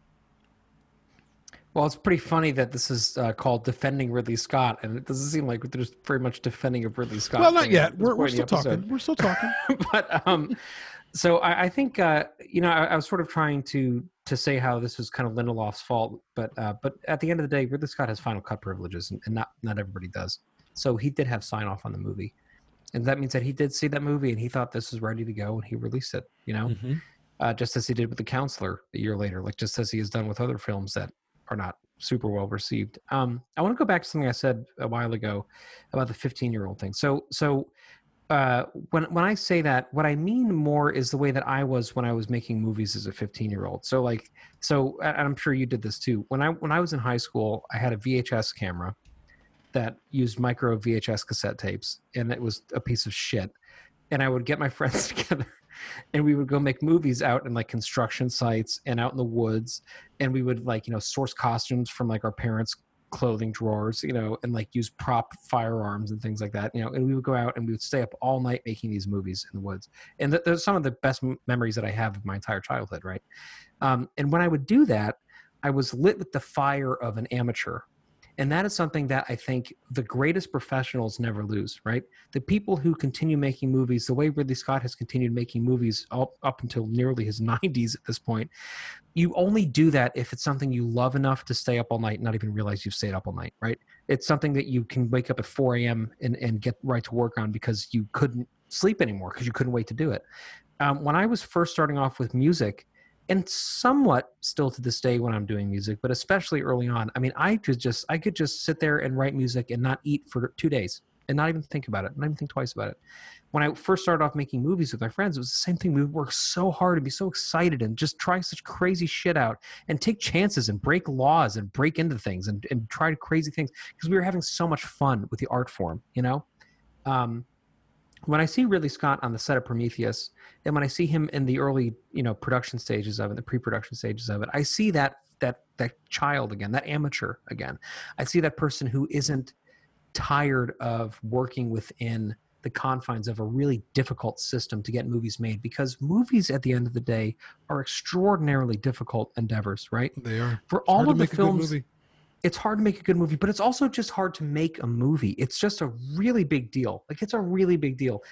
Well, it's pretty funny that this is uh, called defending Ridley Scott, and it doesn't seem like there's very much defending of Ridley Scott. well, not yet. We're, we're still talking. We're still talking. but um, so I, I think uh, you know I, I was sort of trying to to say how this was kind of Lindelof's fault, but uh, but at the end of the day, Ridley Scott has final cut privileges, and, and not not everybody does. So he did have sign off on the movie, and that means that he did see that movie and he thought this was ready to go, and he released it. You know, uh, just as he did with The Counselor a year later, like just as he has done with other films that are not super well received. Um, I want to go back to something I said a while ago about the 15 year old thing. So, so uh, when when I say that, what I mean more is the way that I was when I was making movies as a 15 year old. So, like, so and I'm sure you did this too. When I when I was in high school, I had a VHS camera that used micro VHS cassette tapes, and it was a piece of shit. And I would get my friends together and we would go make movies out in like construction sites and out in the woods and we would like you know source costumes from like our parents clothing drawers, you know, and like use prop firearms and things like that, you know. And we would go out and we would stay up all night making these movies in the woods. And th- those are some of the best m- memories that I have of my entire childhood, right? Um, and when I would do that, I was lit with the fire of an amateur. And that is something that I think the greatest professionals never lose, right? The people who continue making movies, the way Ridley Scott has continued making movies up, until nearly his 90s at this point, you only do that if it's something you love enough to stay up all night and not even realize you've stayed up all night, right? It's something that you can wake up at 4 a.m. And, and get right to work on because you couldn't sleep anymore because you couldn't wait to do it. Um, when I was first starting off with music, and somewhat still to this day when I'm doing music, but especially early on. I mean, I could just I could just sit there and write music and not eat for two days and not even think about it, not even think twice about it. When I first started off making movies with my friends, it was the same thing. We would work so hard and be so excited and just try such crazy shit out and take chances and break laws and break into things and, and try crazy things because we were having so much fun with the art form, you know? Um, when I see Ridley Scott on the set of Prometheus, and when I see him in the early, you know, production stages of it, the pre-production stages of it, I see that that that child again, that amateur again. I see that person who isn't tired of working within the confines of a really difficult system to get movies made because movies at the end of the day are extraordinarily difficult endeavors, right? They are. For It's all of the films. It's hard to make a good movie, but it's also just hard to make a movie. It's just a really big deal. Like it's a really big deal.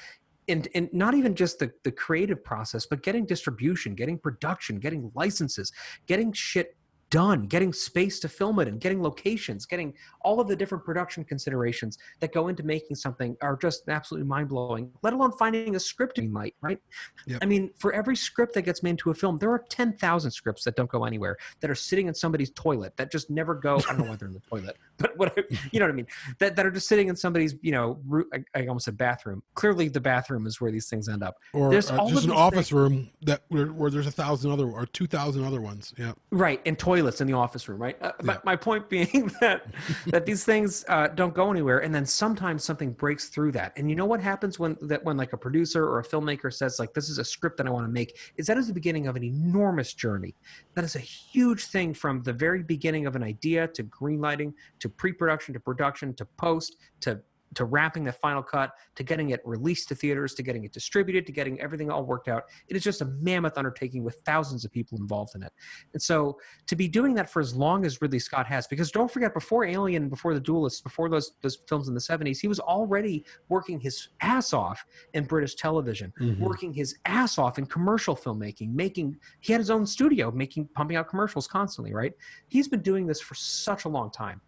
And and not even just the the creative process, but getting distribution, getting production, getting licenses, getting shit done, getting space to film it and getting locations, getting all of the different production considerations that go into making something are just absolutely mind-blowing, let alone finding a script light, right? Yep. I mean, for every script that gets made into a film, there are 10,000 scripts that don't go anywhere, that are sitting in somebody's toilet, that just never go. I don't know why they're in the toilet, but what you know what I mean? That, that are just sitting in somebody's, you know, I, I almost said bathroom. Clearly, the bathroom is where these things end up. Or There's uh, all just of an office room that where, where there's a thousand other or two thousand other ones. Yeah. Right, and toilets in the office room, right? Uh, Yeah. my, my point being that that these things uh, don't go anywhere, and then sometimes something breaks through that. And you know what happens when that when like a producer or a filmmaker says like this is a script that I want to make is that is the beginning of an enormous journey. That is a huge thing from the very beginning of an idea to greenlighting to pre-production to production to post to to wrapping the final cut to getting it released to theaters to getting it distributed to getting everything all worked out it is just a mammoth undertaking with thousands of people involved in it and so to be doing that for as long as Ridley Scott has, because don't forget, before Alien, before The duelists before those those films in the '70s, he was already working his ass off in British television, Mhm. working his ass off in commercial filmmaking, making. He had his own studio, making pumping out commercials constantly. Right? He's been doing this for such a long time,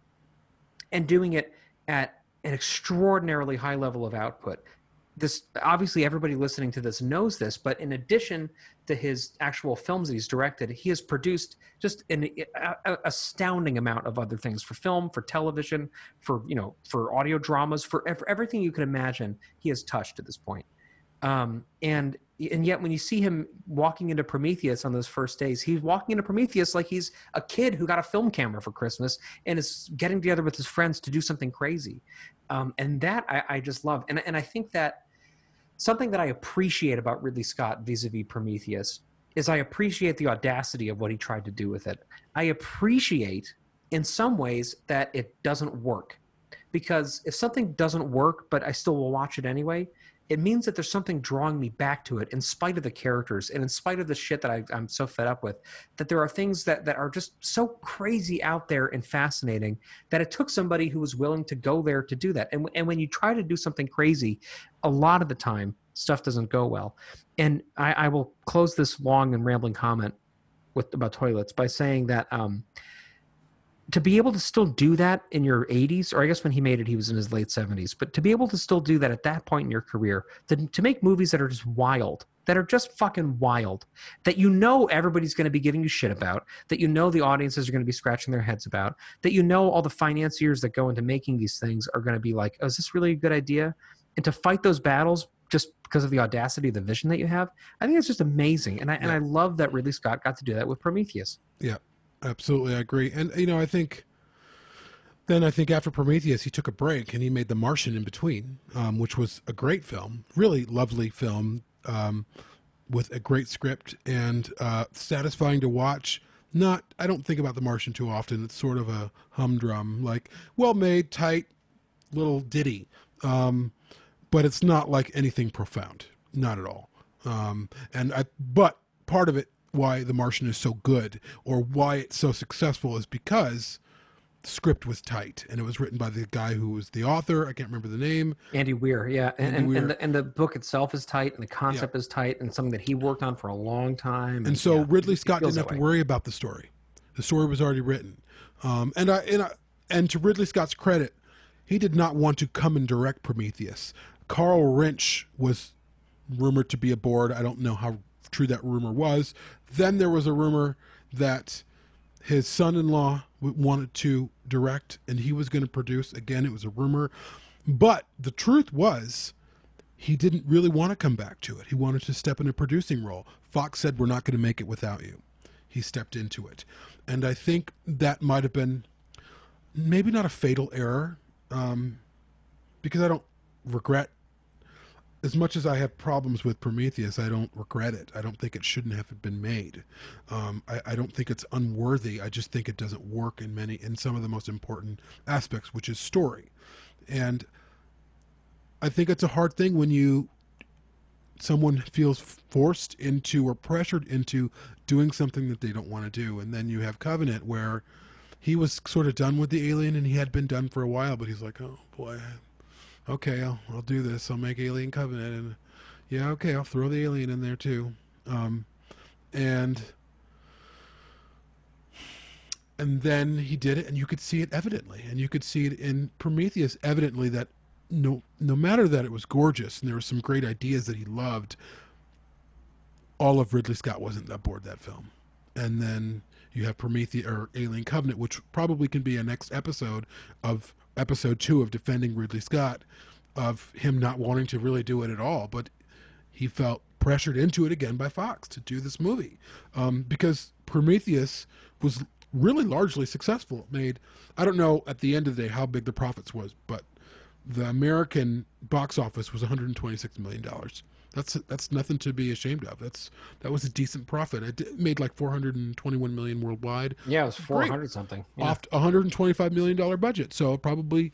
and doing it at an extraordinarily high level of output. This obviously everybody listening to this knows this but in addition to his actual films that he's directed he has produced just an a, a- astounding amount of other things for film for television for you know for audio dramas for, ev- everything you can imagine he has touched at this point um, and and yet when you see him walking into prometheus on those first days he's walking into prometheus like he's a kid who got a film camera for christmas and is getting together with his friends to do something crazy. Um, and that I, I just love. And, and i think that something that i appreciate about ridley scott vis-a-vis prometheus is i appreciate the audacity of what he tried to do with it. I appreciate in some ways that it doesn't work. Because if something doesn't work but i still will watch it anyway it means that there's something drawing me back to it in spite of the characters and in spite of the shit that I, i'm so fed up with that there are things that, that are just so crazy out there and fascinating that it took somebody who was willing to go there to do that. And, and when you try to do something crazy a lot of the time stuff doesn't go well. And i, I will close this long and rambling comment with about toilets by saying that um, to be able to still do that in your 80s or i guess when he made it he was in his late 70s but to be able to still do that at that point in your career to, to make movies that are just wild that are just fucking wild that you know everybody's going to be giving you shit about that you know the audiences are going to be scratching their heads about that you know all the financiers that go into making these things are going to be like oh, is this really a good idea? And to fight those battles just because of the audacity of the vision that you have i think it's just amazing and i and i love that ridley scott got to do that with prometheus Absolutely, I agree. And you know, I think then I think after Prometheus, he took a break and he made The Martian in between, um, which was a great film, really lovely film um, with a great script and uh, satisfying to watch. not I don't think about The Martian too often. It's sort of a humdrum, like well made, tight little ditty, um, but it's not like anything profound, not at all. Um, and I, but part of it why The Martian is so good or why it's so successful is because the script was tight and it was written by the guy who was the author. I can't remember the name. Andy Weir, yeah, and and, Weir. and, the, and the book itself is tight, and the concept is tight, and something that he worked on for a long time. And so yeah, Ridley Scott didn't have to worry about the story. The story was already written. Um, and I and I, and to Ridley Scott's credit, he did not want to come and direct Prometheus. Carl Rinsch was rumored to be aboard. I don't know how true that rumor was. Then there was a rumor that his son-in-law wanted to direct and he was going to produce. Again, it was a rumor, but the truth was he didn't really want to come back to it. He wanted to step in a producing role. Fox said, We're not going to make it without you. He stepped into it. And I think that might have been maybe not a fatal error, um, because I don't regret, as much as I have problems with Prometheus, I don't regret it. I don't think it shouldn't have been made. Um, I, I don't think it's unworthy. I just think it doesn't work in many, in some of the most important aspects, which is story. And I think it's a hard thing when you someone feels forced into or pressured into doing something that they don't want to do and then you have covenant where he was sort of done with the alien and he had been done for a while but he's like oh boy okay i'll, I'll do this. I'll make alien covenant and yeah okay i'll throw the alien in there too. Um, and and then he did it and you could see it evidently. And you could see it in prometheus evidently that no no matter that it was gorgeous and there were some great ideas that he loved all of ridley scott wasn't aboard that film. And then you have prometheus or alien covenant which probably can be a next episode of episode two of defending ridley scott of him not wanting to really do it at all but he felt pressured into it again by fox to do this movie um, because prometheus was really largely successful it made i don't know at the end of the day how big the profits was but the American box office was 126 million dollars. That's that's nothing to be ashamed of. That's that was a decent profit. It did- made like 421 million worldwide Yeah, it was Great. four hundred something. Yeah. off a 125 million dollar budget. So probably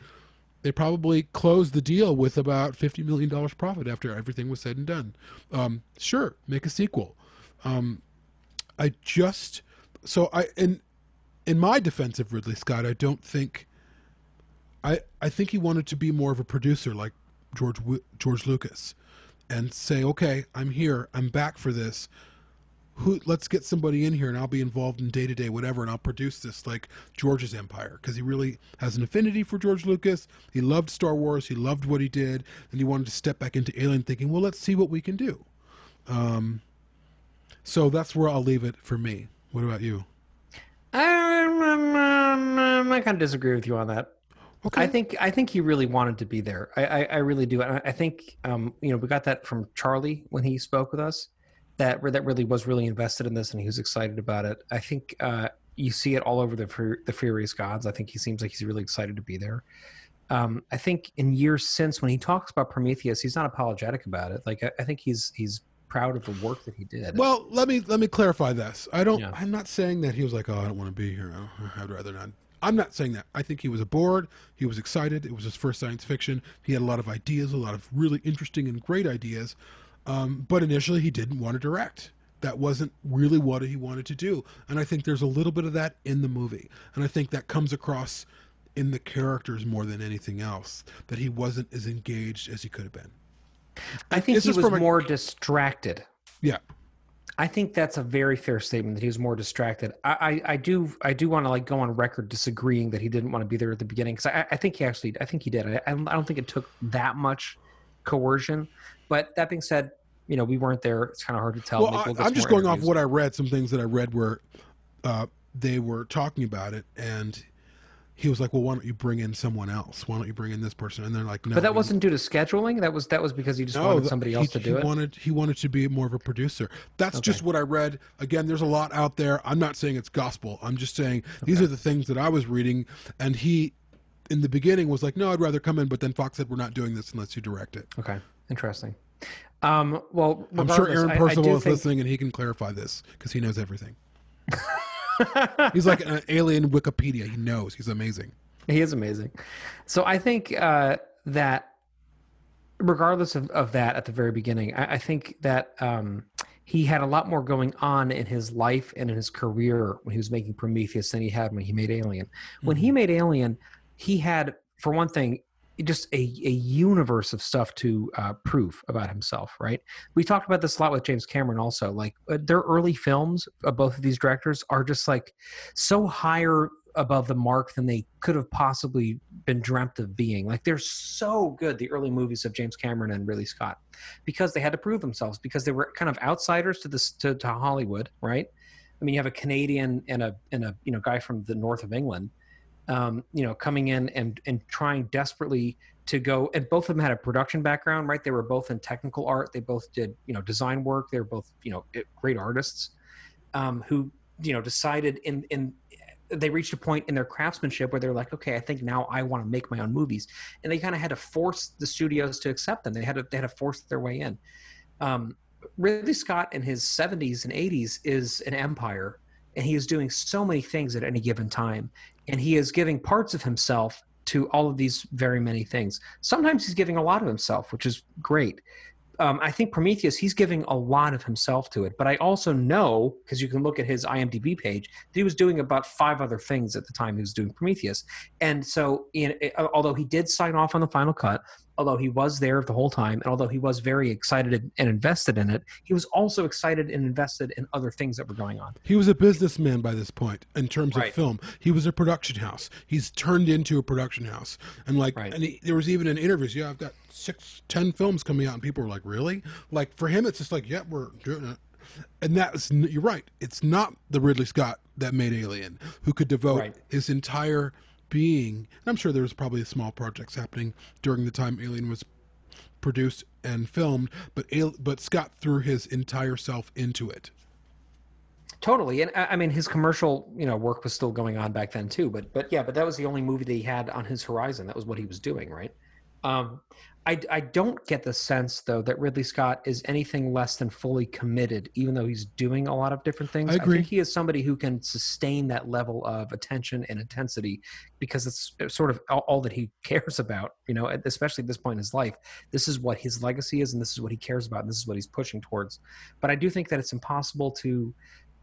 they probably closed the deal with about 50 million dollars profit after everything was said and done. Um, sure, make a sequel. Um, I just so I in in my defense of Ridley Scott, I don't think I I think he wanted to be more of a producer like George George Lucas and say, "Okay, I'm here. I'm back for this. Who let's get somebody in here and I'll be involved in day-to-day whatever and I'll produce this like George's Empire because he really has an affinity for George Lucas. He loved Star Wars, he loved what he did, and he wanted to step back into Alien thinking, "Well, let's see what we can do." Um so that's where I'll leave it for me. What about you? Um, I kind of disagree with you on that. Okay. I think I think he really wanted to be there. I I, I really do. And I, I think um, you know we got that from Charlie when he spoke with us. That that really was really invested in this and he was excited about it. I think uh, you see it all over the the Furious Gods. I think he seems like he's really excited to be there. Um, I think in years since when he talks about Prometheus, he's not apologetic about it. Like I, I think he's he's proud of the work that he did. Well, let me let me clarify this. I don't. Yeah. I'm not saying that he was like, "Oh, I don't want to be here. I'd rather not." I'm not saying that. I think he was aboard. He was excited. It was his first science fiction. He had a lot of ideas, a lot of really interesting and great ideas. Um, but initially, he didn't want to direct. That wasn't really what he wanted to do. And I think there's a little bit of that in the movie. And I think that comes across in the characters more than anything else. That he wasn't as engaged as he could have been. I think this he was from a- more distracted. Yeah. I think that's a very fair statement that he was more distracted. I, I, I do I do want to like go on record disagreeing that he didn't want to be there at the beginning because I, I think he actually I think he did. I, I don't think it took that much coercion. But that being said, you know we weren't there. It's kind of hard to tell. Well, Maybe I, we'll I'm just going off what I read. Some things that I read where uh, they were talking about it, and he was like, "Well, why don't you bring in someone else? Why don't you bring in this person?" And they're like, "No." But that we- wasn't due to scheduling. That was that was because he just no, wanted somebody he- else to do he it. Wanted he wanted to be more of a producer. That's just what I read. Again, there's a lot out there. I'm not saying it's gospel. I'm just saying these are the things that I was reading. And he, in the beginning, was like, "No, I'd rather come in." But then Fox said, "We're not doing this unless you direct it." Okay, interesting. Um, well, I'm sure Aaron I- I is think- listening, and he can clarify this because he knows everything. He's like an alien Wikipedia. He knows. He's amazing. He is amazing. So I think uh, that, regardless of, of that, at the very beginning, I, I think that um, he had a lot more going on in his life and in his career when he was making Prometheus than he had when he made Alien. When he made Alien, he had, for one thing, just a, a universe of stuff to uh, prove about himself, right? We talked about this a lot with James Cameron also. Like uh, their early films of both of these directors are just like so higher above the mark than they could have possibly been dreamt of being. Like they're so good, the early movies of James Cameron and Ridley Scott, because they had to prove themselves because they were kind of outsiders to this to, to Hollywood, right? I mean, you have a Canadian and a and a you know guy from the north of England, um, you know, coming in and and trying desperately to go. And both of them had a production background, right? They were both in technical art. They both did you know design work. They were both you know great artists um, who you know decided in in they reached a point in their craftsmanship where they're like, okay, I think now I want to make my own movies, and they kind of had to force the studios to accept them. They had to they had to force their way in. Um, Ridley Scott in his 70s and 80s is an empire, and he is doing so many things at any given time, and he is giving parts of himself to all of these very many things. Sometimes he's giving a lot of himself, which is great um, I think Prometheus, he's giving a lot of himself to it. But I also know, because you can look at his IMDb page, that he was doing about five other things at the time he was doing Prometheus. And so, in, although he did sign off on the final cut, although he was there the whole time, and although he was very excited and invested in it, he was also excited and invested in other things that were going on. He was a businessman by this point in terms Right. of film. He was a production house. He's turned into a production house, and like, Right. and he, there was even an interview Yeah, I've got six, ten films coming out, and people were like, "Really?" Like for him, it's just like, "Yeah, we're doing it." And that's you're right. It's not the Ridley Scott that made Alien who could devote Right. his entire being. And I'm sure there was probably small projects happening during the time Alien was produced and filmed, but but Scott threw his entire self into it. Totally, and I mean his commercial, you know, work was still going on back then too. But but yeah, but that was the only movie that he had on his horizon. That was what he was doing, right? Um, I I don't get the sense though that Ridley Scott is anything less than fully committed, even though he's doing a lot of different things. I agree. think he is somebody who can sustain that level of attention and intensity because it's sort of all, all that he cares about. You know, especially at this point in his life, this is what his legacy is, and this is what he cares about, and this is what he's pushing towards. But I do think that it's impossible to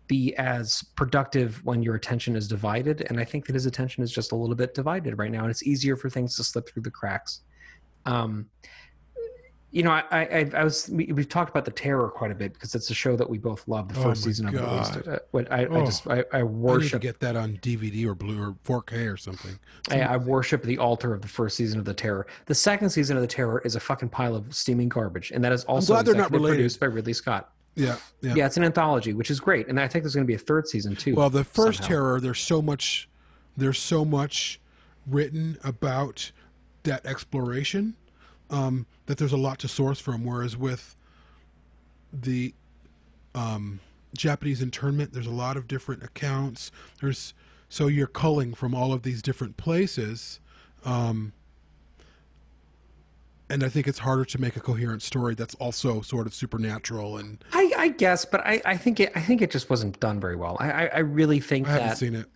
be as productive when your attention is divided and i think that his attention is just a little bit divided right now and it's easier for things to slip through the cracks um you know i i, I was we, we've talked about the terror quite a bit because it's a show that we both love the Oh first my season of it at least uh, I, I Oh, just i, I I need to worship get that on DVD or Blue or 4K or something. I, I worship the altar of the first season of the terror the second season of the terror is a fucking pile of steaming garbage and that is also glad they're not related. produced by ridley scott Yeah, yeah. yeah. it's an anthology which is great and i think there's going to be a third season too Well, the first somehow. terror, there's so much, there's so much written about that exploration um, that there's a lot to source from. Whereas with the um, Japanese internment, there's a lot of different accounts. There's so you're culling from all of these different places. Um, and I think it's harder to make a coherent story that's also sort of supernatural. And I, I guess, but I, I think it I think it just wasn't done very well. I, I, I really think I haven't that seen it.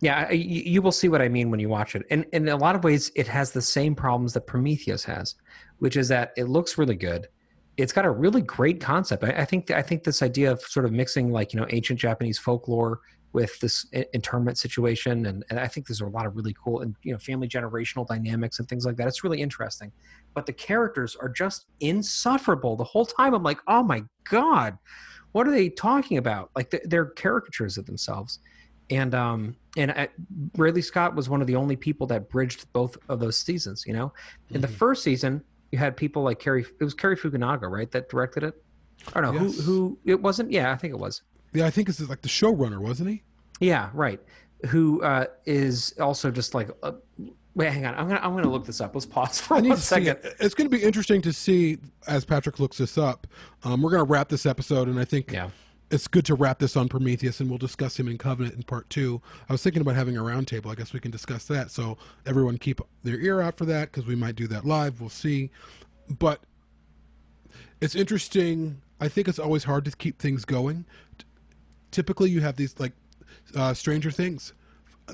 Yeah, you, you will see what I mean when you watch it. And in a lot of ways, it has the same problems that Prometheus has, which is that it looks really good. It's got a really great concept. I, I think I think this idea of sort of mixing like you know ancient Japanese folklore with this internment situation, and, and I think there's a lot of really cool and you know family generational dynamics and things like that. It's really interesting. But the characters are just insufferable the whole time. I'm like, oh my god, what are they talking about? Like they're caricatures of themselves and um and I, Ridley Scott was one of the only people that bridged both of those seasons. You know, in the Mhm. first season, you had people like Kerry. It was Cary Fukunaga, right, that directed it. Or no, Yes. who who it wasn't? Yeah, I think it was. Yeah, I think it's like the showrunner, wasn't he? Yeah, right. Who uh, is also just like. Uh, wait, hang on. I'm gonna I'm gonna look this up. Let's pause for I one second. it. It's going to be interesting to see as Patrick looks this up. Um, we're going to wrap this episode, and I think Yeah. It's good to wrap this on Prometheus, and we'll discuss him in Covenant in part two. I was thinking about having a roundtable. I guess we can discuss that. So everyone keep their ear out for that because we might do that live. We'll see. But it's interesting. I think it's always hard to keep things going. Typically, you have these like uh, Stranger Things.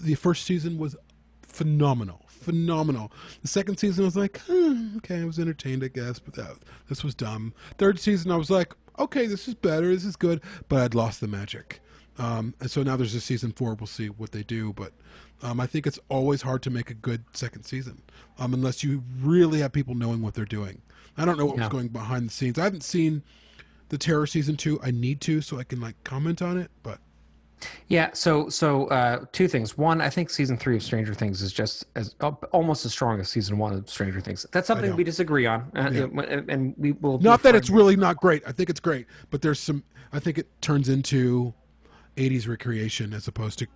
The first season was phenomenal, phenomenal. The second season was like, hmm, okay, I was entertained, I guess, but that, this was dumb. Third season I was like, okay, this is better, this is good, but I'd lost the magic. Um, and so now there's a season four. We'll see what they do, but um, I think it's always hard to make a good second season um, unless you really have people knowing what they're doing. I don't know what was going behind the scenes. I haven't seen the Terror season two. I need to so I can like comment on it, but Yeah. So so uh, two things. One, I think season three of Stranger Things is just as almost as strong as season one of Stranger Things. That's something we disagree on, uh, Yeah. and we will not that it's really not great. I think it's great, but there's some. I think it turns into 80s recreation as opposed to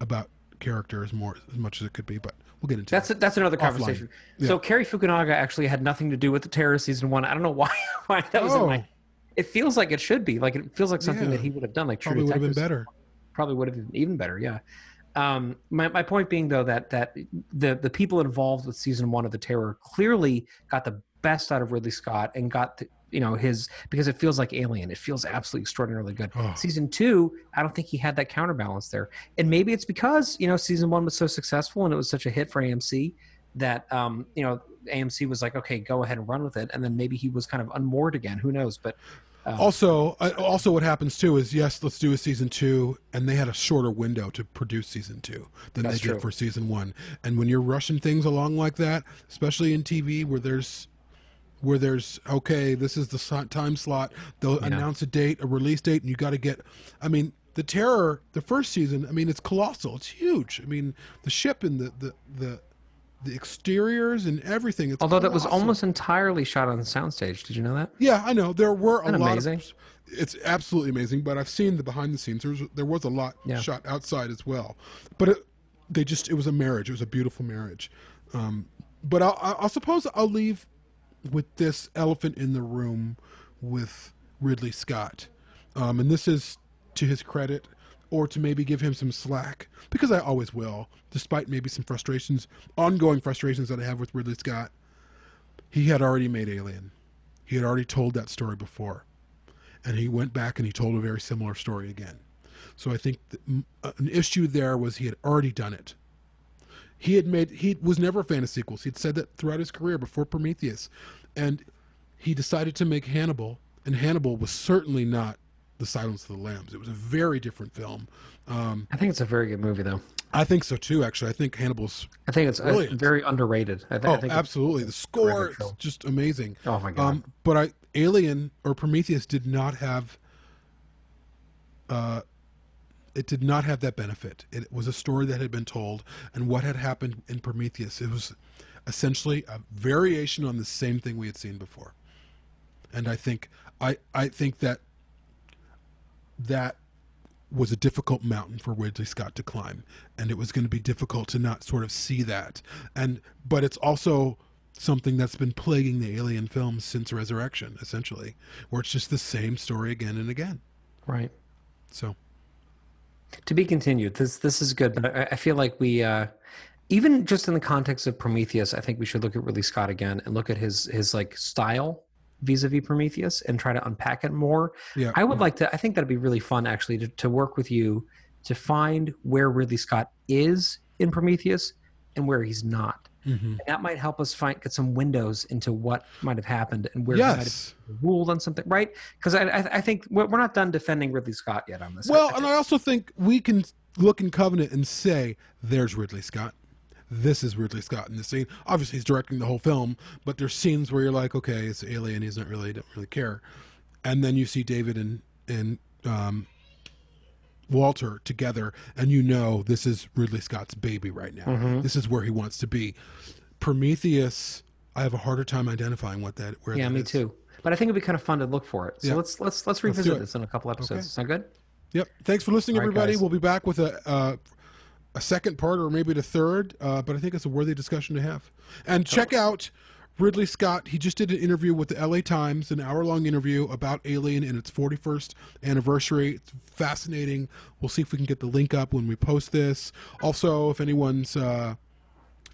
about characters more as much as it could be. But we'll get into That's that. that's another conversation. Yeah. So Cary Fukunaga actually had nothing to do with the terror season one. I don't know why why that was in Oh. my. It feels like it should be like it feels like something Yeah. that he would have done. Like True Probably would have been better. Probably would have been even better. Yeah. Um, my my point being though that that the the people involved with season one of the terror clearly got the best out of Ridley Scott and got the, you know his because it feels like Alien. It feels absolutely extraordinarily good. Oh. Season two, I don't think he had that counterbalance there, and maybe it's because you know season one was so successful and it was such a hit for AMC that um, you know AMC was like, okay, go ahead and run with it, and then maybe he was kind of unmoored again. Who knows? But Also, uh, also what happens too is yes, let's do a season two, and they had a shorter window to produce season two than they true. did for season one. And when you're rushing things along like that, especially in TV where there's where there's okay, this is the time slot. They'll announce a date, a release date, and you got to get. I mean, the terror, the first season. I mean, it's colossal. It's huge. I mean, the ship and the the the, the exteriors and everything. It's although that was colossal. almost entirely shot on the soundstage, did you know that? Yeah, I know there were a Isn't lot amazing? of. It's absolutely amazing, but I've seen the behind the scenes. There was there was a lot Yeah. shot outside as well, but it, they just it was a marriage. It was a beautiful marriage. Um, but I'll, I'll suppose I'll leave with this elephant in the room with Ridley Scott, um, and this is to his credit, or to maybe give him some slack because I always will, despite maybe some frustrations, ongoing frustrations that I have with Ridley Scott. He had already made Alien. He had already told that story before. And he went back and he told a very similar story again. So I think mm, uh, an issue there was he had already done it. He had made, he was never a fan of sequels. He'd said that throughout his career before Prometheus. And he decided to make Hannibal. And Hannibal was certainly not The Silence of the Lambs. It was a very different film. Um, I think it's a very good movie, though. I think so too, actually. I think Hannibal's, I think it's uh, Brilliant. very underrated. I, th- oh, I think absolutely. The score is just amazing. Oh my god! Um, but I Alien or Prometheus did not have. Uh, it did not have that benefit. It was a story that had been told, and what had happened in Prometheus, it was essentially a variation on the same thing we had seen before. And I think I I think that that was a difficult mountain for Ridley Scott to climb, and it was going to be difficult to not sort of see that. And but it's also something that's been plaguing the Alien films since Resurrection, essentially, where it's just the same story again and again. right. So To be continued. This this is good, but I, I feel like we, uh, even just in the context of Prometheus, I think we should look at Ridley Scott again and look at his his like style vis-a-vis Prometheus and try to unpack it more. yeah, I would like to. I think that'd be really fun, actually, to, to work with you to find where Ridley Scott is in Prometheus and where he's not. Mhm. And that might help us find get some windows into what might have happened and where he might have ruled on something, right? Because I, I, I think we're we're not done defending Ridley Scott yet on this. Well, I- and I also think we can look in Covenant and say, "There's Ridley Scott. This is Ridley Scott in this scene." Obviously, he's directing the whole film, but there's scenes where you're like, "Okay, it's Alien. He doesn't really don't really care," and then you see David and and um, Walter together, and you know this is Ridley Scott's baby right now. Mhm. This is where he wants to be. Prometheus, I have a harder time identifying what that. Where yeah, that me is. too. But I think it'd be kind of fun to look for it. So Yeah. let's let's let's revisit it. this in a couple episodes. Okay. Sound good? Yep. Thanks for listening, right, everybody. guys. We'll be back with a uh, a second part or maybe the third, uh, but I think it's a worthy discussion to have. And check out Ridley Scott. He just did an interview with the LA Times, an hour long interview about Alien and its 41st anniversary. It's fascinating. We'll see if we can get the link up when we post this. Also, if anyone's uh,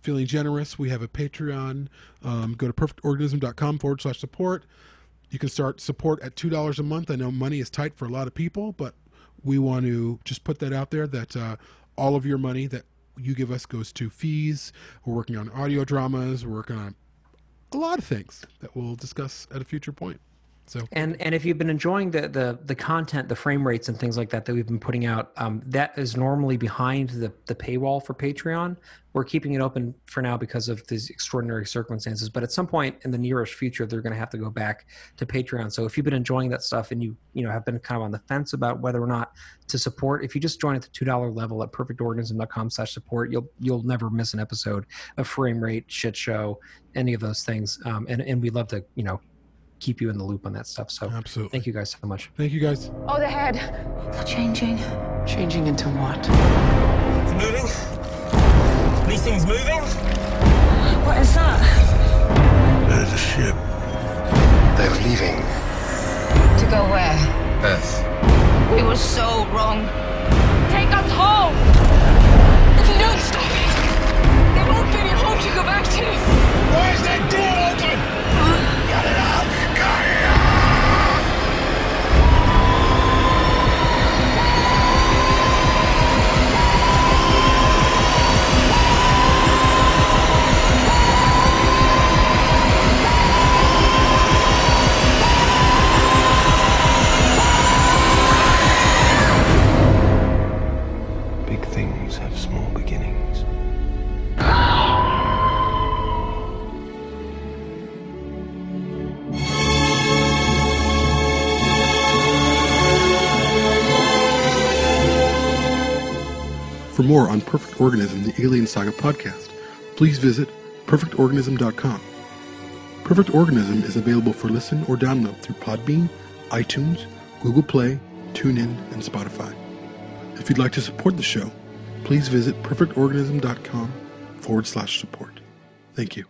feeling generous, we have a Patreon. Um, go to perfectorganism.com forward slash support. You can start support at $2 a month. I know money is tight for a lot of people, but we want to just put that out there that uh, all of your money that you give us goes to fees. We're working on audio dramas. We're working on a lot of things that we'll discuss at a future point. So and and if you've been enjoying the the the content, the frame rates and things like that that we've been putting out, um, that is normally behind the the paywall for Patreon. We're keeping it open for now because of these extraordinary circumstances. But at some point in the nearest future, they're going to have to go back to Patreon. So if you've been enjoying that stuff and you you know have been kind of on the fence about whether or not to support, if you just join at the two dollar level at perfectorganism.com/support, you'll you'll never miss an episode of frame rate, shit show, any of those things. Um, and and we love to you know keep you in the loop on that stuff. So absolutely, thank you guys so much. Thank you guys. Oh, the head. They're changing. Changing into what? It's moving. These things moving. What is that? There's a ship. They're leaving. To go where? Earth. We were so wrong. Take us home! If you don't stop it, there won't be any home to go back to. Where's that door open? For more on Perfect Organism, the Alien Saga podcast, please visit perfectorganism.com. Perfect Organism is available for listen or download through Podbean, iTunes, Google Play, TuneIn, and Spotify. If you'd like to support the show, please visit perfectorganism.com forward slash support. Thank you.